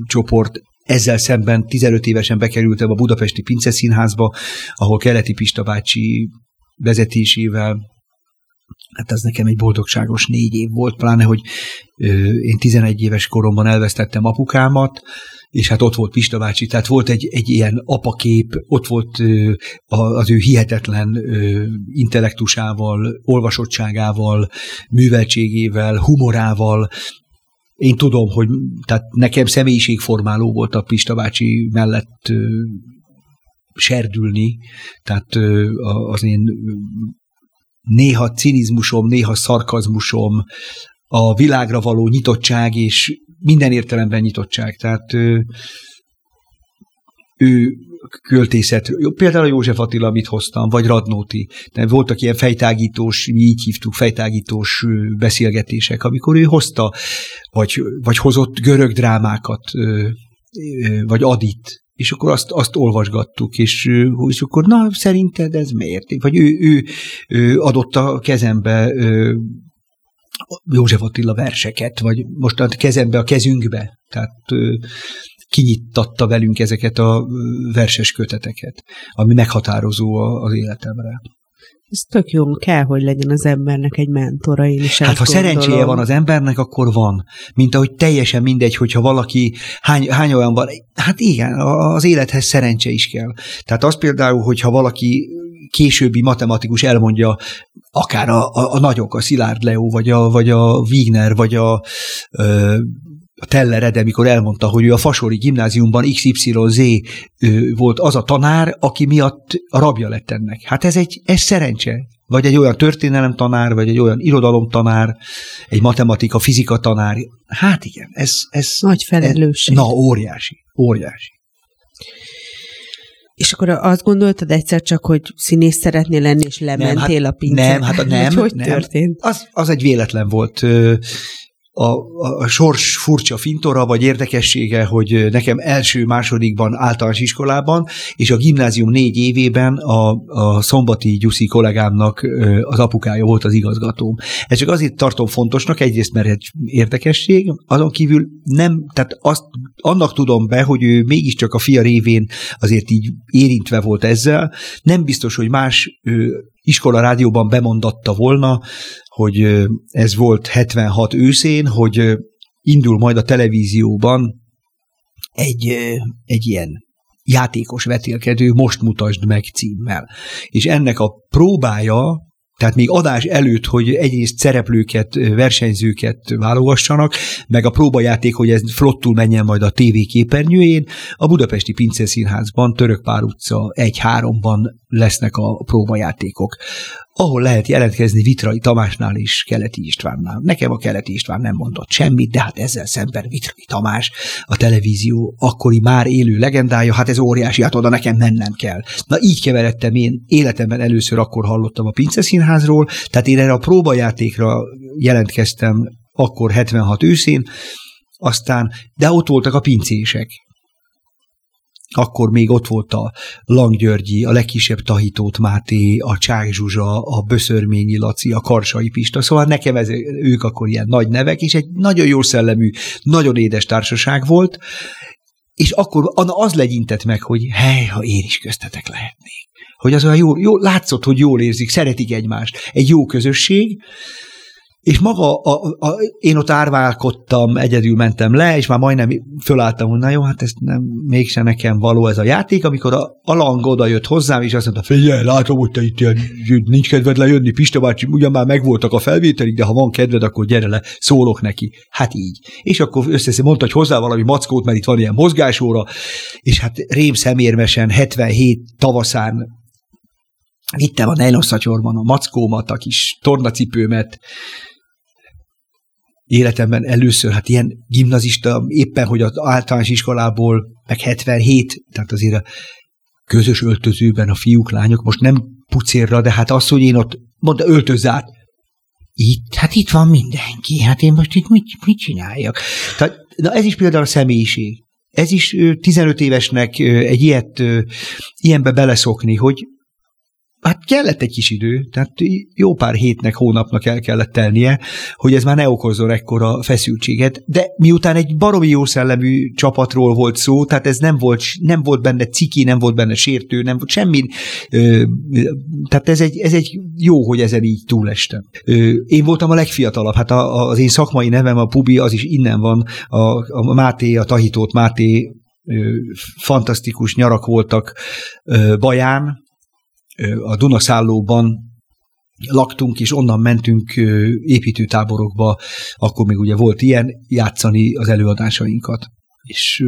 csoport, ezzel szemben 15 évesen bekerültem a Budapesti Pince Színházba, ahol Keleti Pista bácsi vezetésével Hát ez nekem egy boldogságos négy év volt, pláne, hogy én 11 éves koromban elvesztettem apukámat, és hát ott volt Pista bácsi, tehát volt egy, egy ilyen apakép, ott volt az ő hihetetlen intellektusával, olvasottságával, műveltségével, humorával, én tudom, hogy tehát nekem személyiségformáló volt a Pista bácsi mellett serdülni, tehát az én néha cinizmusom, néha szarkazmusom, a világra való nyitottság, és minden értelemben nyitottság. Tehát ő, ő költészet, például a József Attila, amit hoztam, vagy Radnóti. De voltak ilyen fejtágítós, mi így hívtuk, fejtágítós beszélgetések, amikor ő hozta, vagy, vagy hozott görög drámákat, vagy Adit, és akkor azt, azt olvasgattuk, és, és akkor na, szerinted ez miért? Vagy ő, ő, ő adott a kezembe József Attila verseket, vagy most a kezembe, a kezünkbe, tehát kinyittatta velünk ezeket a verses köteteket, ami meghatározó az életemre. Ez tök jó, kell, hogy legyen az embernek egy mentora, én is Hát ha gondolom. szerencséje van az embernek, akkor van. Mint ahogy teljesen mindegy, hogyha valaki, hány, hány olyan van, hát igen, az élethez szerencse is kell. Tehát az például, hogyha valaki későbbi matematikus elmondja, akár a, a, a nagyok, a Szilárd Leo, vagy a, vagy a Wigner, vagy a, ö, a Teller Ede, mikor elmondta, hogy ő a Fasori gimnáziumban XYZ volt az a tanár, aki miatt a rabja lett ennek. Hát ez egy ez szerencse. Vagy egy olyan történelem tanár, vagy egy olyan irodalom tanár, egy matematika, fizika tanár. Hát igen, ez... ez Nagy felelősség. Ez, na, óriási, óriási. És akkor azt gondoltad egyszer csak, hogy színész szeretnél lenni, és lementél nem, hát, a pincet? Nem, hát nem. hogy nem. történt? Az, az egy véletlen volt a, a sors furcsa fintora vagy érdekessége, hogy nekem első-másodikban általános iskolában, és a gimnázium négy évében a, a Szombati Gyuszi kollégámnak az apukája volt az igazgatóm. Ez csak azért tartom fontosnak, egyrészt mert egy érdekesség, azon kívül nem, tehát azt, annak tudom be, hogy ő mégiscsak a fia révén azért így érintve volt ezzel. Nem biztos, hogy más iskola rádióban bemondatta volna, hogy ez volt 76 őszén, hogy indul majd a televízióban egy, egy ilyen játékos vetélkedő, most mutasd meg címmel. És ennek a próbája tehát még adás előtt, hogy egyrészt szereplőket, versenyzőket válogassanak, meg a próbajáték, hogy ez flottul menjen majd a TV képernyőjén, a Budapesti Pinceszínházban, Törökpár utca 1-3-ban lesznek a próbajátékok ahol lehet jelentkezni Vitrai Tamásnál és Keleti Istvánnál. Nekem a Keleti István nem mondott semmit, de hát ezzel szemben Vitrai Tamás, a televízió akkori már élő legendája, hát ez óriási, hát oda nekem mennem kell. Na így keveredtem én, életemben először akkor hallottam a Pince Színházról, tehát én erre a próbajátékra jelentkeztem akkor 76 őszén, aztán, de ott voltak a pincések, akkor még ott volt a Langgyörgyi, a legkisebb Tahitót Máté, a Csák Zsuzsa, a Böszörményi Laci, a Karsai Pista, szóval nekem ez, ők akkor ilyen nagy nevek, és egy nagyon jó szellemű, nagyon édes társaság volt, és akkor az legyintett meg, hogy hely, ha én is köztetek lehetnék. Hogy az olyan jól, jól látszott, hogy jól érzik, szeretik egymást. Egy jó közösség, és maga, a, a, én ott árválkodtam, egyedül mentem le, és már majdnem fölálltam, hogy na jó, hát ez nem, mégsem nekem való ez a játék, amikor a, a lang oda jött hozzám, és azt mondta, figyelj, látom, hogy te itt ilyen, nincs kedved lejönni, Pista bácsi, ugyan már megvoltak a felvételik, de ha van kedved, akkor gyere le, szólok neki. Hát így. És akkor összeszé mondta, hogy hozzá valami mackót, mert itt van ilyen mozgásóra, és hát rém szemérmesen 77 tavaszán vittem a nejlosszatyorban a mackómat, a kis tornacipőmet, életemben először, hát ilyen gimnazista, éppen, hogy az általános iskolából, meg 77, tehát azért a közös öltözőben a fiúk, lányok, most nem pucérra, de hát az, hogy én ott, mondta, öltözz át, itt, hát itt van mindenki, hát én most itt mit, mit csináljak? Tehát, na ez is például a személyiség. Ez is 15 évesnek egy ilyet, ilyenbe beleszokni, hogy hát kellett egy kis idő, tehát jó pár hétnek, hónapnak el kellett tennie, hogy ez már ne okozzon ekkora feszültséget, de miután egy baromi jó szellemű csapatról volt szó, tehát ez nem volt, nem volt benne ciki, nem volt benne sértő, nem volt semmi, ö, tehát ez egy, ez egy jó, hogy ezen így túlestem. Ö, én voltam a legfiatalabb, hát a, a, az én szakmai nevem, a Pubi, az is innen van, a, a Máté, a Tahitót Máté fantasztikus nyarak voltak Baján, a Dunaszállóban laktunk, és onnan mentünk építőtáborokba, akkor még ugye volt ilyen, játszani az előadásainkat. És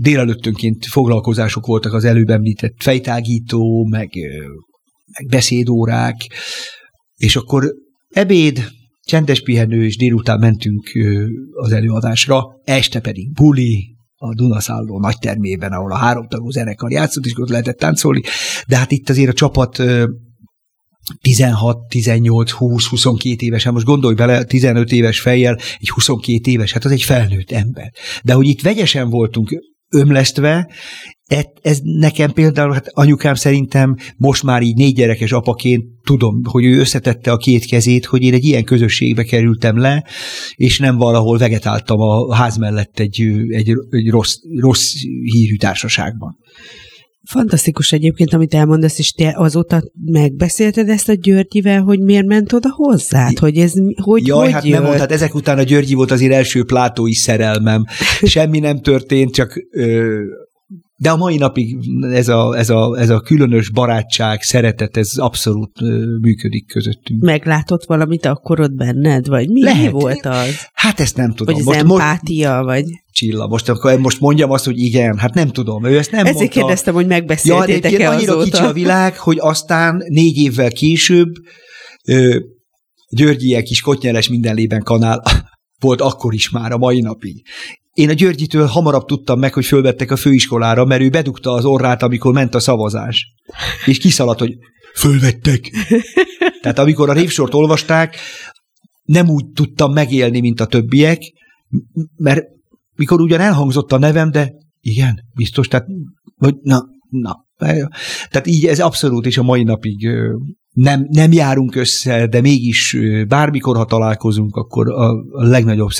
délelőttönként foglalkozások voltak az előbb említett fejtágító, meg, meg beszédórák, és akkor ebéd, csendes pihenő, és délután mentünk az előadásra, este pedig buli, a Dunaszálló nagy termében, ahol a háromtagú zenekar játszott, és ott lehetett táncolni, de hát itt azért a csapat 16, 18, 20, 22 éves, hát most gondolj bele, 15 éves fejjel, egy 22 éves, hát az egy felnőtt ember. De hogy itt vegyesen voltunk ömlesztve, ez, ez nekem például, hát anyukám szerintem most már így négy gyerekes apaként tudom, hogy ő összetette a két kezét, hogy én egy ilyen közösségbe kerültem le, és nem valahol vegetáltam a ház mellett egy, egy, egy rossz, rossz hírű társaságban. Fantasztikus egyébként, amit elmondasz, és te azóta megbeszélted ezt a Györgyivel, hogy miért ment oda hozzád? Hogy ez hogy, Jaj, hogy hát jött? nem mondhat, ezek után a Györgyi volt azért első plátói szerelmem. Semmi nem történt, csak ö, de a mai napig ez a, ez, a, ez a különös barátság, szeretet, ez abszolút működik közöttünk. Meglátott valamit akkor ott benned? Vagy mi, Lehet. volt az? Hát ezt nem tudom. Vagy az most, empátia, vagy? Csilla, most akkor most mondjam azt, hogy igen, hát nem tudom, ő ezt nem Ezért mondta. kérdeztem, hogy Ja, megbeszéltétek-e egyébként annyira azóta. kicsi a világ, hogy aztán négy évvel később ö, Györgyiek is kotnyeles minden lében kanál volt akkor is már a mai napig. Én a Györgyitől hamarabb tudtam meg, hogy fölvettek a főiskolára, mert ő bedugta az orrát, amikor ment a szavazás. És kiszaladt, hogy fölvettek. Tehát amikor a révsort olvasták, nem úgy tudtam megélni, mint a többiek, mert mikor ugyan elhangzott a nevem, de igen, biztos, tehát, hogy na, na. Tehát így ez abszolút, és a mai napig nem, nem járunk össze, de mégis bármikor, ha találkozunk, akkor a, a legnagyobb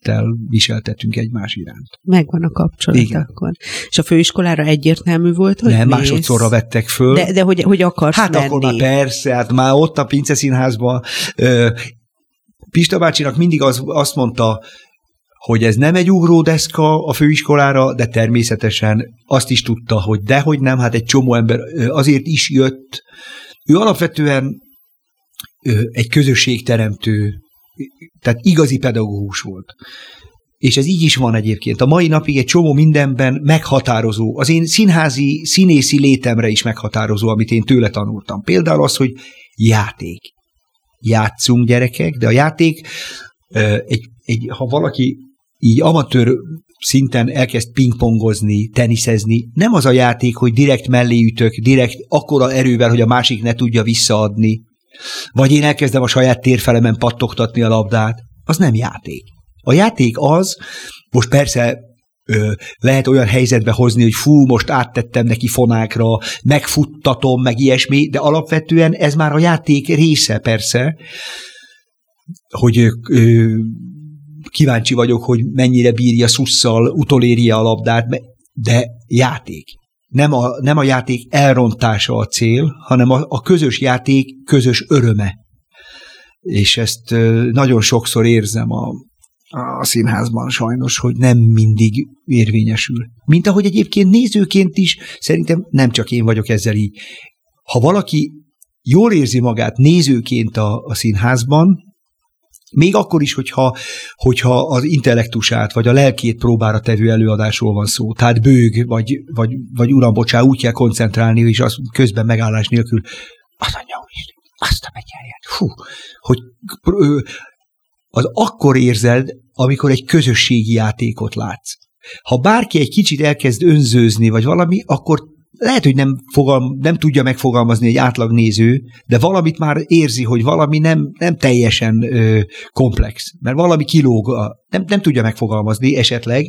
szeretettel viseltetünk egymás iránt. Megvan a kapcsolat Igen. akkor. És a főiskolára egyértelmű volt, hogy nem, mész? másodszorra vettek föl. De, de hogy, hogy akarsz Hát menni? akkor már persze, hát már ott a Pince Színházban ö, Pista bácsinak mindig az, azt mondta, hogy ez nem egy ugródeszka a főiskolára, de természetesen azt is tudta, hogy dehogy nem, hát egy csomó ember azért is jött. Ő alapvetően ö, egy közösségteremtő, tehát igazi pedagógus volt. És ez így is van egyébként. A mai napig egy csomó mindenben meghatározó. Az én színházi, színészi létemre is meghatározó, amit én tőle tanultam. Például az, hogy játék. Játszunk gyerekek, de a játék, egy, egy, ha valaki így amatőr szinten elkezd pingpongozni, teniszezni, nem az a játék, hogy direkt mellé ütök, direkt akkora erővel, hogy a másik ne tudja visszaadni, vagy én elkezdem a saját térfelemen pattogtatni a labdát, az nem játék. A játék az, most persze ö, lehet olyan helyzetbe hozni, hogy fú, most áttettem neki fonákra, megfuttatom, meg ilyesmi, de alapvetően ez már a játék része persze, hogy ö, kíváncsi vagyok, hogy mennyire bírja szusszal, utolérje a labdát, de játék. Nem a, nem a játék elrontása a cél, hanem a, a közös játék közös öröme. És ezt nagyon sokszor érzem a, a színházban sajnos, hogy nem mindig érvényesül. Mint ahogy egyébként nézőként is, szerintem nem csak én vagyok ezzel így. Ha valaki jól érzi magát nézőként a, a színházban, még akkor is, hogyha, hogyha az intellektusát, vagy a lelkét próbára tevő előadásról van szó, tehát bőg, vagy, vagy, vagy uram, bocsá, úgy kell koncentrálni, és az közben megállás nélkül, az anyja úristen, azt a betyárját, fú, hogy az akkor érzed, amikor egy közösségi játékot látsz. Ha bárki egy kicsit elkezd önzőzni, vagy valami, akkor lehet, hogy nem, fogal, nem tudja megfogalmazni egy átlagnéző, de valamit már érzi, hogy valami nem, nem teljesen ö, komplex, mert valami kilóg, nem, nem tudja megfogalmazni esetleg.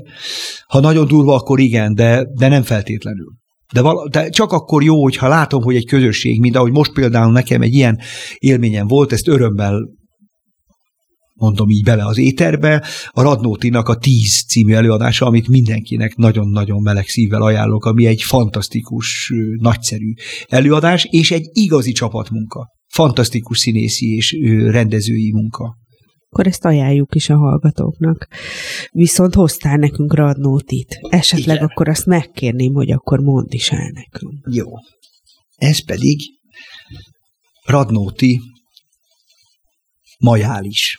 Ha nagyon durva, akkor igen, de, de nem feltétlenül. De, vala, de csak akkor jó, hogyha látom, hogy egy közösség, mint ahogy most például nekem egy ilyen élményem volt, ezt örömmel mondom így bele az éterbe, a Radnótinak a Tíz című előadása, amit mindenkinek nagyon-nagyon meleg szívvel ajánlok, ami egy fantasztikus, nagyszerű előadás, és egy igazi csapatmunka. Fantasztikus színészi és rendezői munka. Akkor ezt ajánljuk is a hallgatóknak. Viszont hoztál nekünk Radnótit. Esetleg Igen. akkor azt megkérném, hogy akkor mondd is el nekünk. Jó. Ez pedig Radnóti majális.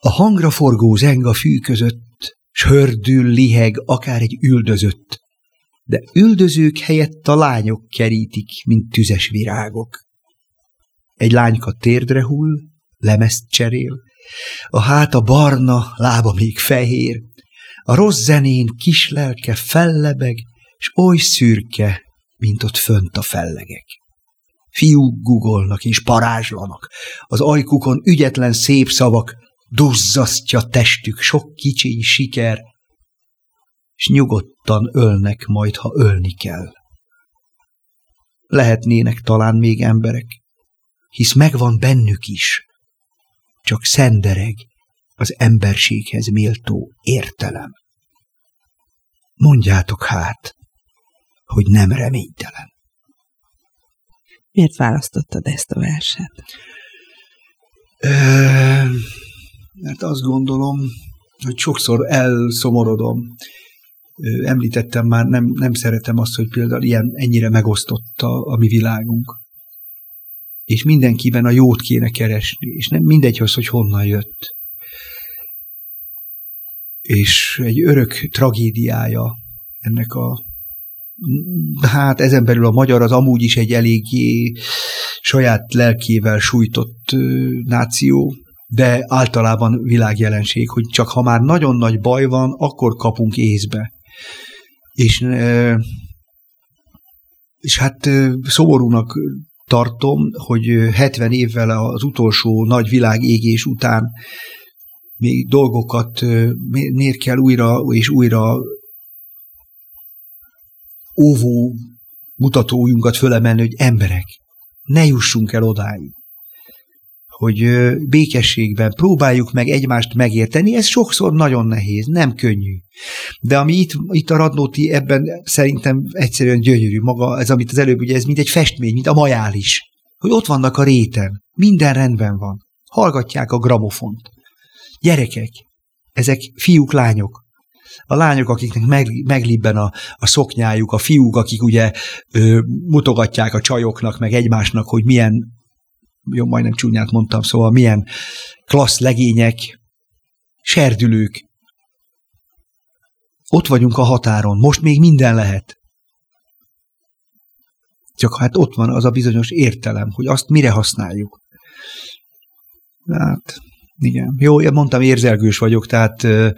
A hangra forgó zeng a fű között, s hördül liheg akár egy üldözött, de üldözők helyett a lányok kerítik, mint tüzes virágok. Egy lányka térdre hull, lemezt cserél, a háta barna, lába még fehér, a rossz zenén kis lelke fellebeg, s oly szürke, mint ott fönt a fellegek. Fiúk gugolnak és parázslanak, az ajkukon ügyetlen szép szavak, duzzasztja testük sok kicsiny siker, s nyugodtan ölnek majd, ha ölni kell. Lehetnének talán még emberek, hisz megvan bennük is, csak szendereg az emberséghez méltó értelem. Mondjátok hát, hogy nem reménytelen. Miért választottad ezt a verset? Mert azt gondolom, hogy sokszor elszomorodom. Említettem már, nem, nem szeretem azt, hogy például ilyen ennyire megosztott a, a mi világunk. És mindenkiben a jót kéne keresni, és nem mindegy az, hogy honnan jött. És egy örök tragédiája ennek a hát ezen belül a magyar az amúgy is egy eléggé saját lelkével sújtott náció, de általában világjelenség, hogy csak ha már nagyon nagy baj van, akkor kapunk észbe. És, és hát szomorúnak tartom, hogy 70 évvel az utolsó nagy világégés után még dolgokat miért kell újra és újra óvó mutatójunkat fölemelni, hogy emberek, ne jussunk el odáig hogy békességben próbáljuk meg egymást megérteni, ez sokszor nagyon nehéz, nem könnyű. De ami itt, itt a Radnóti ebben szerintem egyszerűen gyönyörű maga, ez amit az előbb ugye, ez mint egy festmény, mint a majális, hogy ott vannak a réten, minden rendben van, hallgatják a gramofont. Gyerekek, ezek fiúk, lányok, a lányok, akiknek meg, meglibben a, a szoknyájuk, a fiúk, akik ugye ö, mutogatják a csajoknak, meg egymásnak, hogy milyen jó, majdnem csúnyát mondtam, szóval milyen klassz legények, serdülők. Ott vagyunk a határon, most még minden lehet. Csak hát ott van az a bizonyos értelem, hogy azt mire használjuk. Hát, igen. Jó, én mondtam, érzelgős vagyok, tehát ö,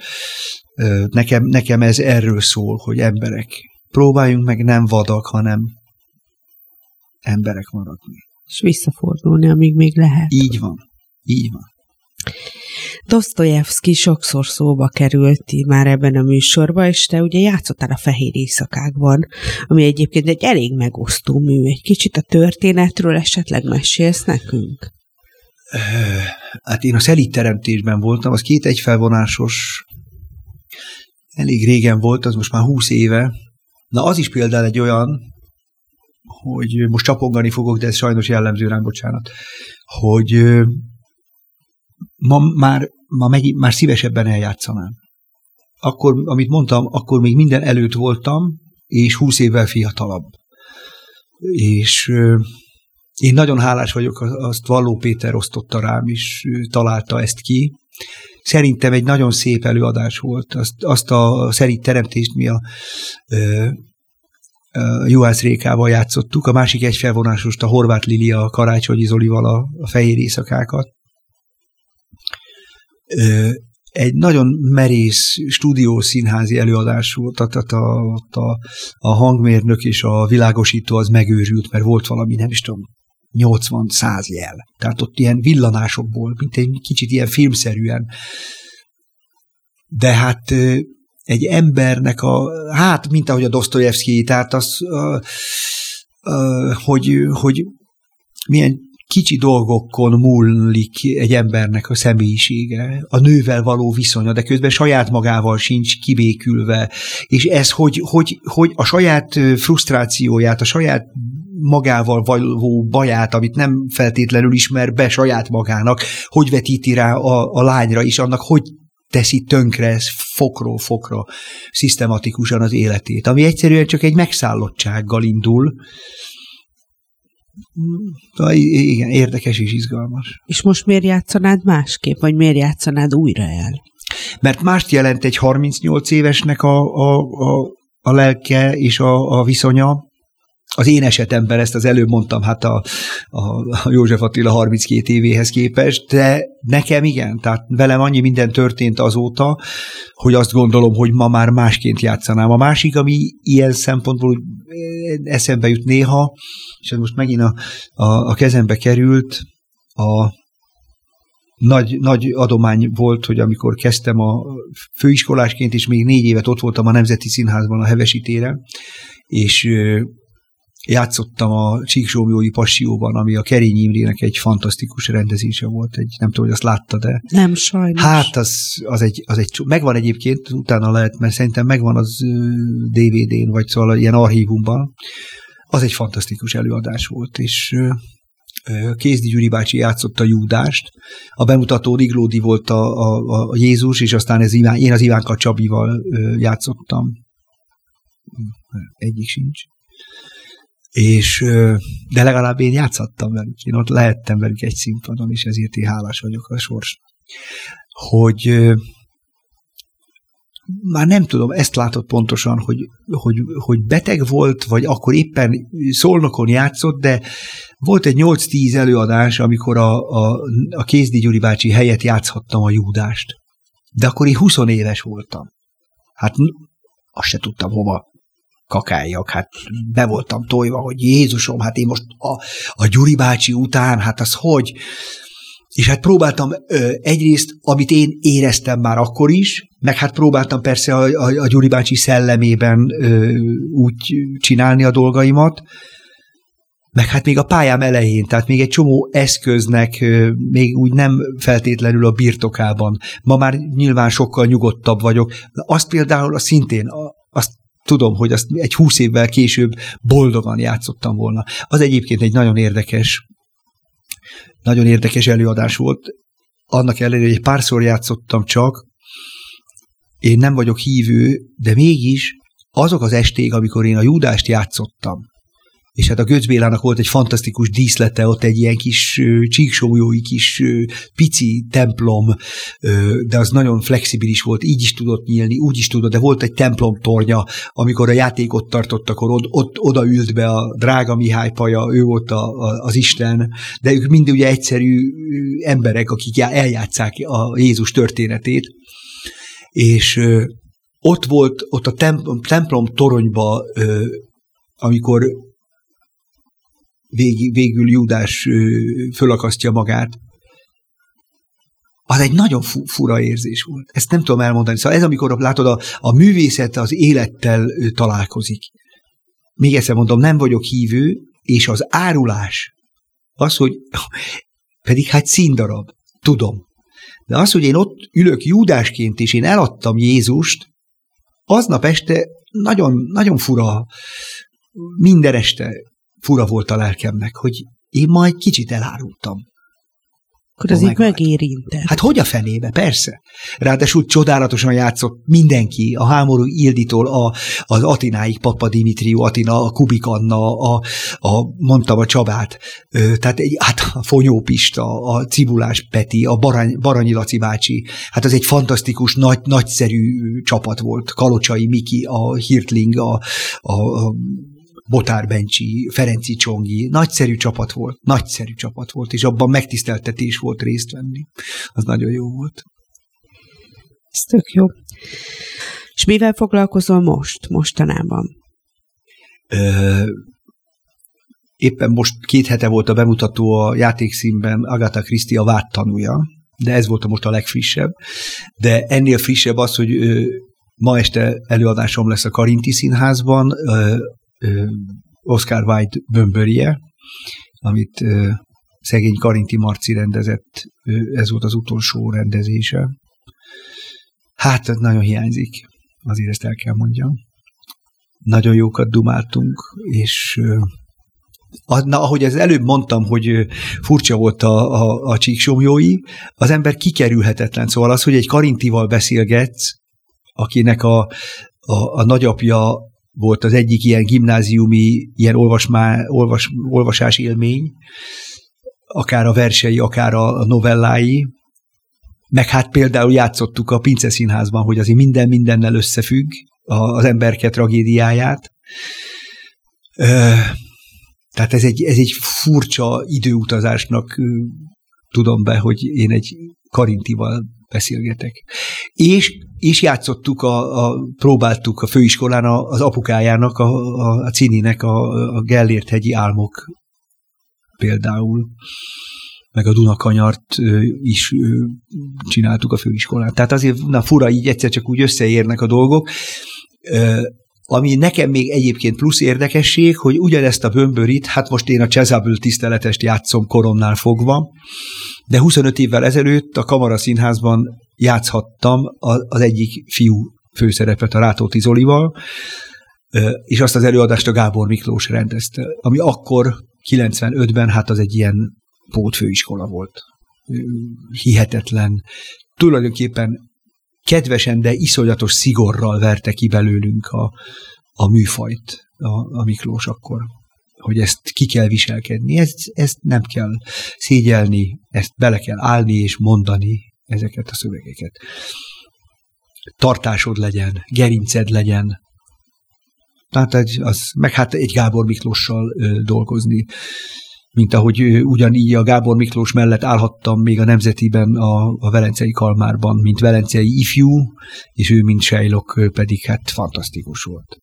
ö, nekem, nekem ez erről szól, hogy emberek. Próbáljunk meg nem vadak, hanem emberek maradni és visszafordulni, amíg még lehet. Így van. Így van. Dostoyevsky sokszor szóba került már ebben a műsorban, és te ugye játszottál a Fehér Éjszakákban, ami egyébként egy elég megosztó mű. Egy kicsit a történetről esetleg mesélsz nekünk? Hát én a szelít teremtésben voltam, az két egyfelvonásos, elég régen volt, az most már húsz éve. Na az is például egy olyan, hogy most csapongani fogok, de ez sajnos jellemző rám, bocsánat, hogy ma már, ma meg, már szívesebben eljátszanám. Akkor, amit mondtam, akkor még minden előtt voltam, és húsz évvel fiatalabb. És én nagyon hálás vagyok, azt Valló Péter osztotta rám, és találta ezt ki. Szerintem egy nagyon szép előadás volt. Azt, azt a szerint teremtést mi a Juhász Rékával játszottuk, a másik egy felvonásost a Horváth Lilia, a Karácsonyi Zolival a, a Fehér Éjszakákat. egy nagyon merész stúdiószínházi előadás volt, tehát a, a, a hangmérnök és a világosító az megőrült, mert volt valami, nem is tudom, 80-100 jel. Tehát ott ilyen villanásokból, mint egy kicsit ilyen filmszerűen. De hát egy embernek a, hát, mint ahogy a Dostoyevsky, tehát az, hogy, hogy milyen kicsi dolgokon múlik egy embernek a személyisége, a nővel való viszonya, de közben saját magával sincs kibékülve, és ez, hogy, hogy, hogy a saját frusztrációját, a saját magával való baját, amit nem feltétlenül ismer be saját magának, hogy vetíti rá a, a lányra is, annak hogy teszi tönkre ez fokról fokra, szisztematikusan az életét, ami egyszerűen csak egy megszállottsággal indul, igen, érdekes és izgalmas. És most miért játszanád másképp, vagy miért játszanád újra el? Mert mást jelent egy 38 évesnek a, a, a, a lelke és a, a viszonya, az én esetemben ezt az előbb mondtam, hát a, a József Attila 32 évéhez képest, de nekem igen, tehát velem annyi minden történt azóta, hogy azt gondolom, hogy ma már másként játszanám. A másik, ami ilyen szempontból eszembe jut néha, és ez most megint a, a, a kezembe került, a nagy, nagy adomány volt, hogy amikor kezdtem a főiskolásként, és még négy évet ott voltam a Nemzeti Színházban a Hevesitére, és játszottam a Csíksómiói Passióban, ami a Kerény Imrének egy fantasztikus rendezése volt. Egy, nem tudom, hogy azt látta, de... Nem, sajnos. Hát, az, az, egy, az egy... Megvan egyébként, utána lehet, mert szerintem megvan az DVD-n, vagy szóval ilyen archívumban. Az egy fantasztikus előadás volt, és Kézdi Gyuri bácsi játszotta Júdást, a bemutató Riglódi volt a, a, a Jézus, és aztán ez Iván, én az Ivánka Csabival játszottam. Egyik sincs és de legalább én játszhattam velük, én ott lehettem velük egy színpadon, és ezért én hálás vagyok a sors. Hogy már nem tudom, ezt látott pontosan, hogy, hogy, hogy beteg volt, vagy akkor éppen szolnokon játszott, de volt egy 8-10 előadás, amikor a, a, a Kézdi Gyuri bácsi helyett játszhattam a Júdást. De akkor én 20 éves voltam. Hát azt se tudtam hova kakáljak, hát be voltam tojva, hogy Jézusom, hát én most a, a Gyuri bácsi után, hát az hogy? És hát próbáltam ö, egyrészt, amit én éreztem már akkor is, meg hát próbáltam persze a, a, a Gyuri bácsi szellemében ö, úgy csinálni a dolgaimat, meg hát még a pályám elején, tehát még egy csomó eszköznek ö, még úgy nem feltétlenül a birtokában. Ma már nyilván sokkal nyugodtabb vagyok. Azt például a szintén, azt tudom, hogy azt egy húsz évvel később boldogan játszottam volna. Az egyébként egy nagyon érdekes, nagyon érdekes előadás volt. Annak ellenére, hogy egy párszor játszottam csak, én nem vagyok hívő, de mégis azok az esték, amikor én a Júdást játszottam, és hát a Götz Bélának volt egy fantasztikus díszlete, ott egy ilyen kis csíksójói kis pici templom, de az nagyon flexibilis volt, így is tudott nyílni, úgy is tudott, de volt egy templom tornya, amikor a játékot tartott, akkor ott, ott odaült be a drága Mihály Paja, ő volt a, a, az Isten, de ők mind ugye egyszerű emberek, akik eljátszák a Jézus történetét, és ott volt, ott a templom, templom toronyba, amikor vég, végül Júdás fölakasztja magát, az egy nagyon fura érzés volt. Ezt nem tudom elmondani. Szóval ez, amikor látod, a, a művészet az élettel találkozik. Még egyszer mondom, nem vagyok hívő, és az árulás, az, hogy pedig hát színdarab, tudom. De az, hogy én ott ülök Júdásként, és én eladtam Jézust, aznap este nagyon, nagyon fura, minden este fura volt a lelkemnek, hogy én majd kicsit elárultam. Akkor ez így megérintett. Hát hogy a fenébe, persze. Ráadásul csodálatosan játszott mindenki, a háború Ilditól a, az Atináig, Papa Dimitriu Atina, a Kubik Anna, a, a mondtam a Csabát, tehát egy, hát a Fonyó Pista, a Cibulás Peti, a Barany, Baranyi Laci bácsi, hát az egy fantasztikus, nagy, nagyszerű csapat volt. Kalocsai Miki, a Hirtling, a, a, a Botár Bencsi, Ferenci Csongi, nagyszerű csapat volt, nagyszerű csapat volt, és abban megtiszteltetés volt részt venni. Az nagyon jó volt. Ez tök jó. És mivel foglalkozol most, mostanában? Ö, éppen most két hete volt a bemutató a játékszínben Agatha Christie a vád tanúja, de ez volt a most a legfrissebb. De ennél frissebb az, hogy ma este előadásom lesz a Karinti Színházban, Oscar Wilde bömbörie, amit szegény Karinti Marci rendezett, ez volt az utolsó rendezése. Hát, nagyon hiányzik, azért ezt el kell mondjam. Nagyon jókat dumáltunk, és Na, ahogy ez előbb mondtam, hogy furcsa volt a, a, a csíksomjói, az ember kikerülhetetlen. Szóval az, hogy egy karintival beszélgetsz, akinek a, a, a nagyapja volt az egyik ilyen gimnáziumi, ilyen olvasmá, olvas, olvasás élmény, akár a versei, akár a novellái, meg hát például játszottuk a Pince Színházban, hogy azért minden mindennel összefügg, az emberke tragédiáját. Tehát ez egy, ez egy furcsa időutazásnak tudom be, hogy én egy Karintival beszélgetek. És, és játszottuk, a, a, próbáltuk a főiskolán a, az apukájának, a, a, a Cininek a, a Gellért-hegyi álmok például, meg a Dunakanyart is csináltuk a főiskolán. Tehát azért na, fura, így egyszer csak úgy összeérnek a dolgok. Ami nekem még egyébként plusz érdekesség, hogy ugyanezt a bömbörit, hát most én a Csezábül tiszteletest játszom koromnál fogva, de 25 évvel ezelőtt a Kamara Színházban játszhattam az egyik fiú főszerepet a Rátóti Zolival, és azt az előadást a Gábor Miklós rendezte, ami akkor 95-ben hát az egy ilyen pótfőiskola volt. Hihetetlen. Tulajdonképpen kedvesen, de iszonyatos szigorral verte ki belőlünk a, a műfajt a, a Miklós akkor hogy ezt ki kell viselkedni, ezt, ezt nem kell szégyelni, ezt bele kell állni és mondani ezeket a szövegeket. Tartásod legyen, gerinced legyen, tehát egy, az, meg hát egy Gábor Miklóssal ö, dolgozni mint ahogy ugyanígy a Gábor Miklós mellett állhattam még a Nemzetiben, a, a Velencei Kalmárban, mint Velencei ifjú, és ő, mint Sejlok pedig hát fantasztikus volt.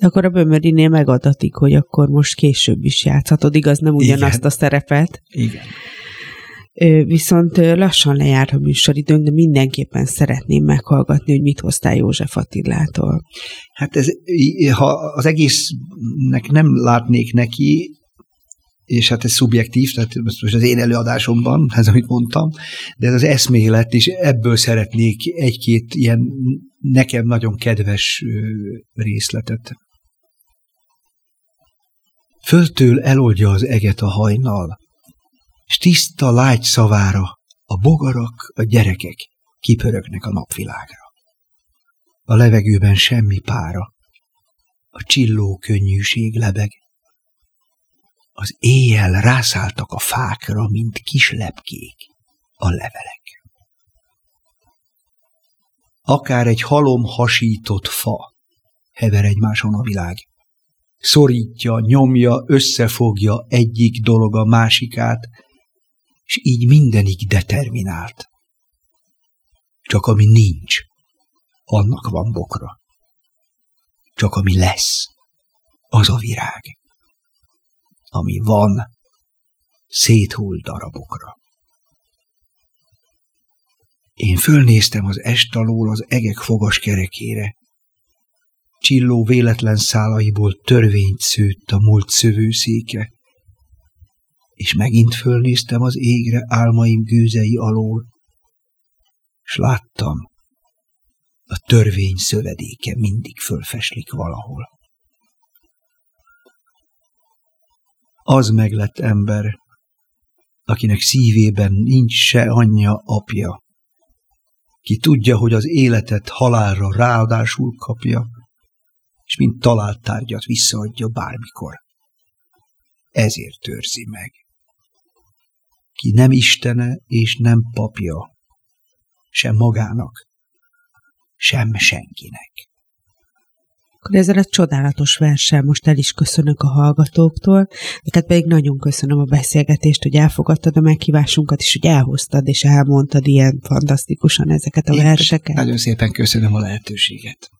De akkor a Bömörinél megadatik, hogy akkor most később is játszhatod, igaz, nem ugyanazt Igen. a szerepet. Igen. Viszont lassan lejár a műsoridőnk, de mindenképpen szeretném meghallgatni, hogy mit hoztál József Attilától. Hát ez, ha az egésznek nem látnék neki, és hát ez szubjektív, tehát most az én előadásomban, ez amit mondtam, de ez az eszmélet, és ebből szeretnék egy-két ilyen nekem nagyon kedves részletet. Föltől eloldja az eget a hajnal, és tiszta lágy szavára a bogarak, a gyerekek kipörögnek a napvilágra. A levegőben semmi pára, a csilló könnyűség lebeg, az éjjel rászálltak a fákra, mint kis lepkék, a levelek. Akár egy halom hasított fa hever egymáson a világ. Szorítja, nyomja, összefogja egyik dolog a másikát, és így mindenig determinált. Csak ami nincs, annak van bokra. Csak ami lesz, az a virág ami van, széthull darabokra. Én fölnéztem az est alól az egek fogas kerekére. Csilló véletlen szálaiból törvényt szőtt a múlt szövőszéke, és megint fölnéztem az égre álmaim gőzei alól, s láttam, a törvény szövedéke mindig fölfeslik valahol. az meglett ember, akinek szívében nincs se anyja, apja, ki tudja, hogy az életet halálra ráadásul kapja, és mint talált tárgyat visszaadja bármikor. Ezért törzi meg. Ki nem istene és nem papja, sem magának, sem senkinek. Akkor ezzel a csodálatos verssel most el is köszönök a hallgatóktól, neked pedig nagyon köszönöm a beszélgetést, hogy elfogadtad a meghívásunkat, és hogy elhoztad és elmondtad ilyen fantasztikusan ezeket a Én verseket. Nagyon szépen köszönöm a lehetőséget.